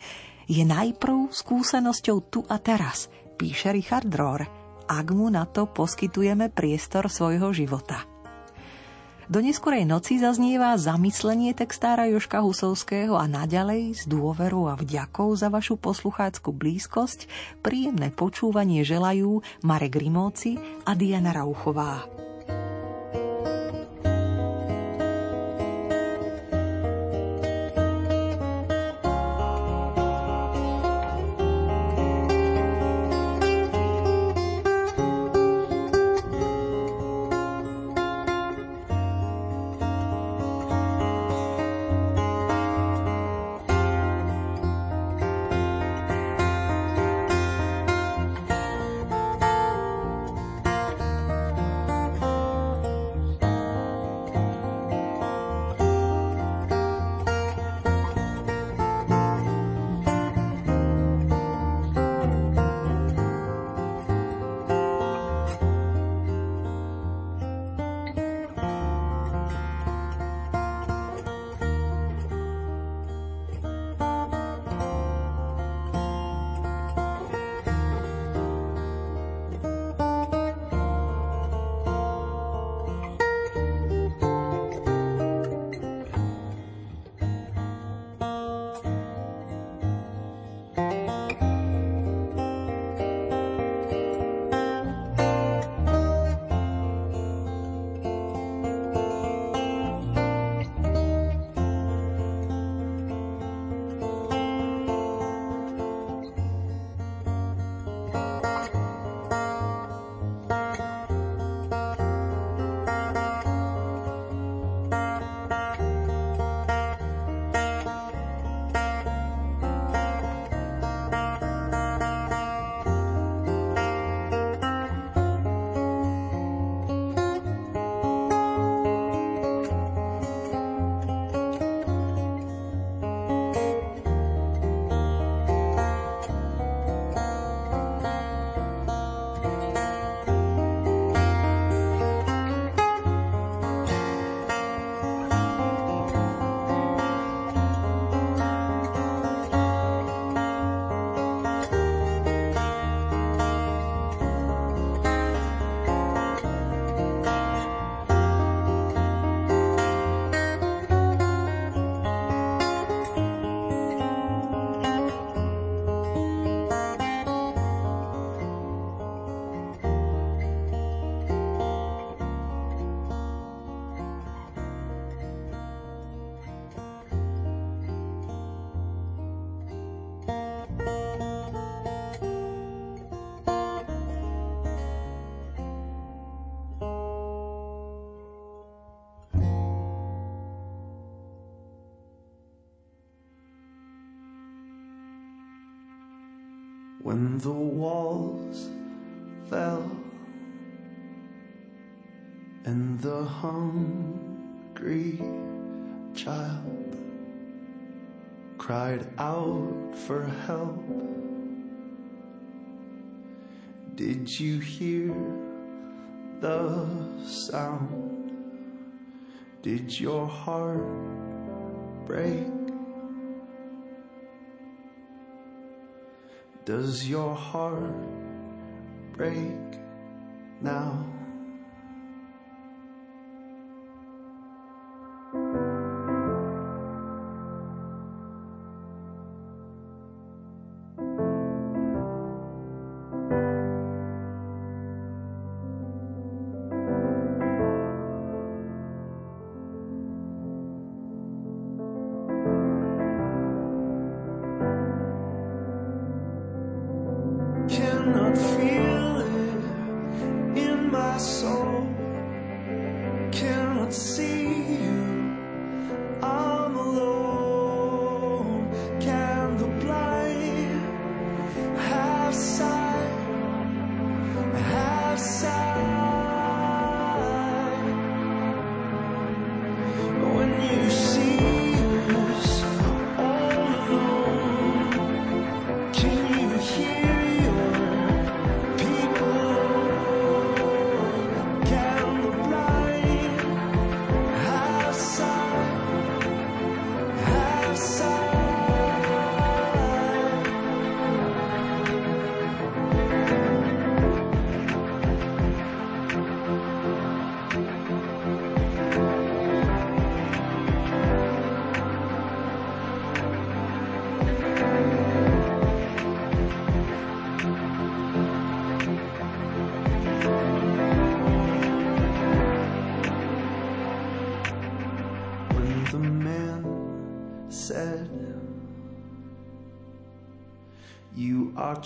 S1: je najprv skúsenosťou tu a teraz, píše Richard Rohr, ak mu na to poskytujeme priestor svojho života. Do neskorej noci zaznieva zamyslenie textára Joška Husovského a naďalej s dôverou a vďakou za vašu poslucháckú blízkosť príjemné počúvanie želajú Marek Rimóci a Diana Rauchová.
S13: When the walls fell and the hungry child cried out for help. Did you hear the sound? Did your heart break? Does your heart break now?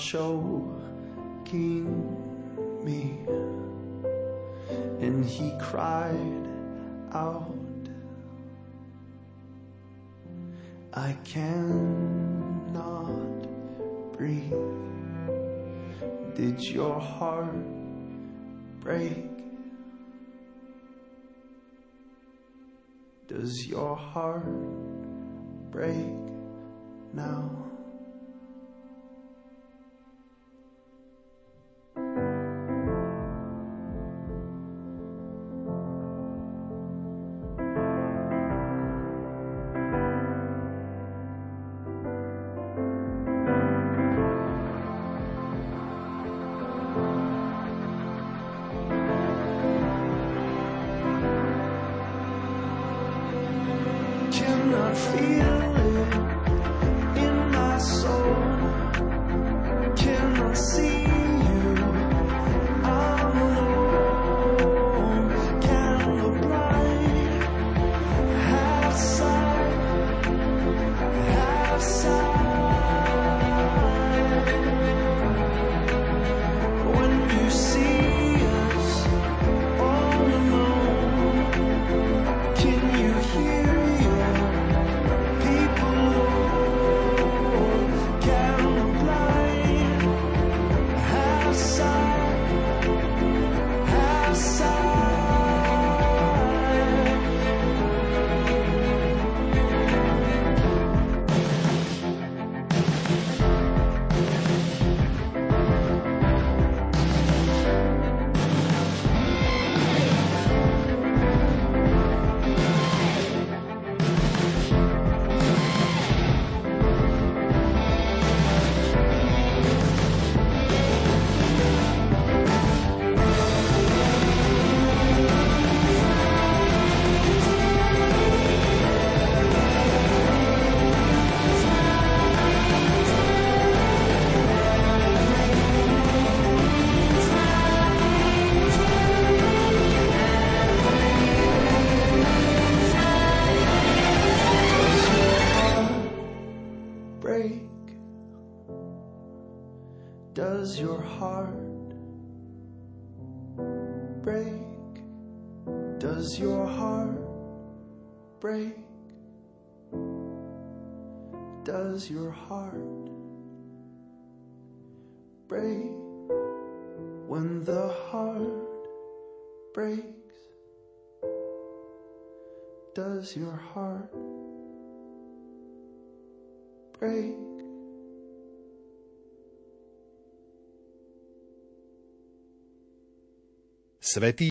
S13: Choking me. And he cried out, I cannot breathe. Did your heart break? Does your heart break now? Break when the heart breaks? Does your heart break?
S14: Svetý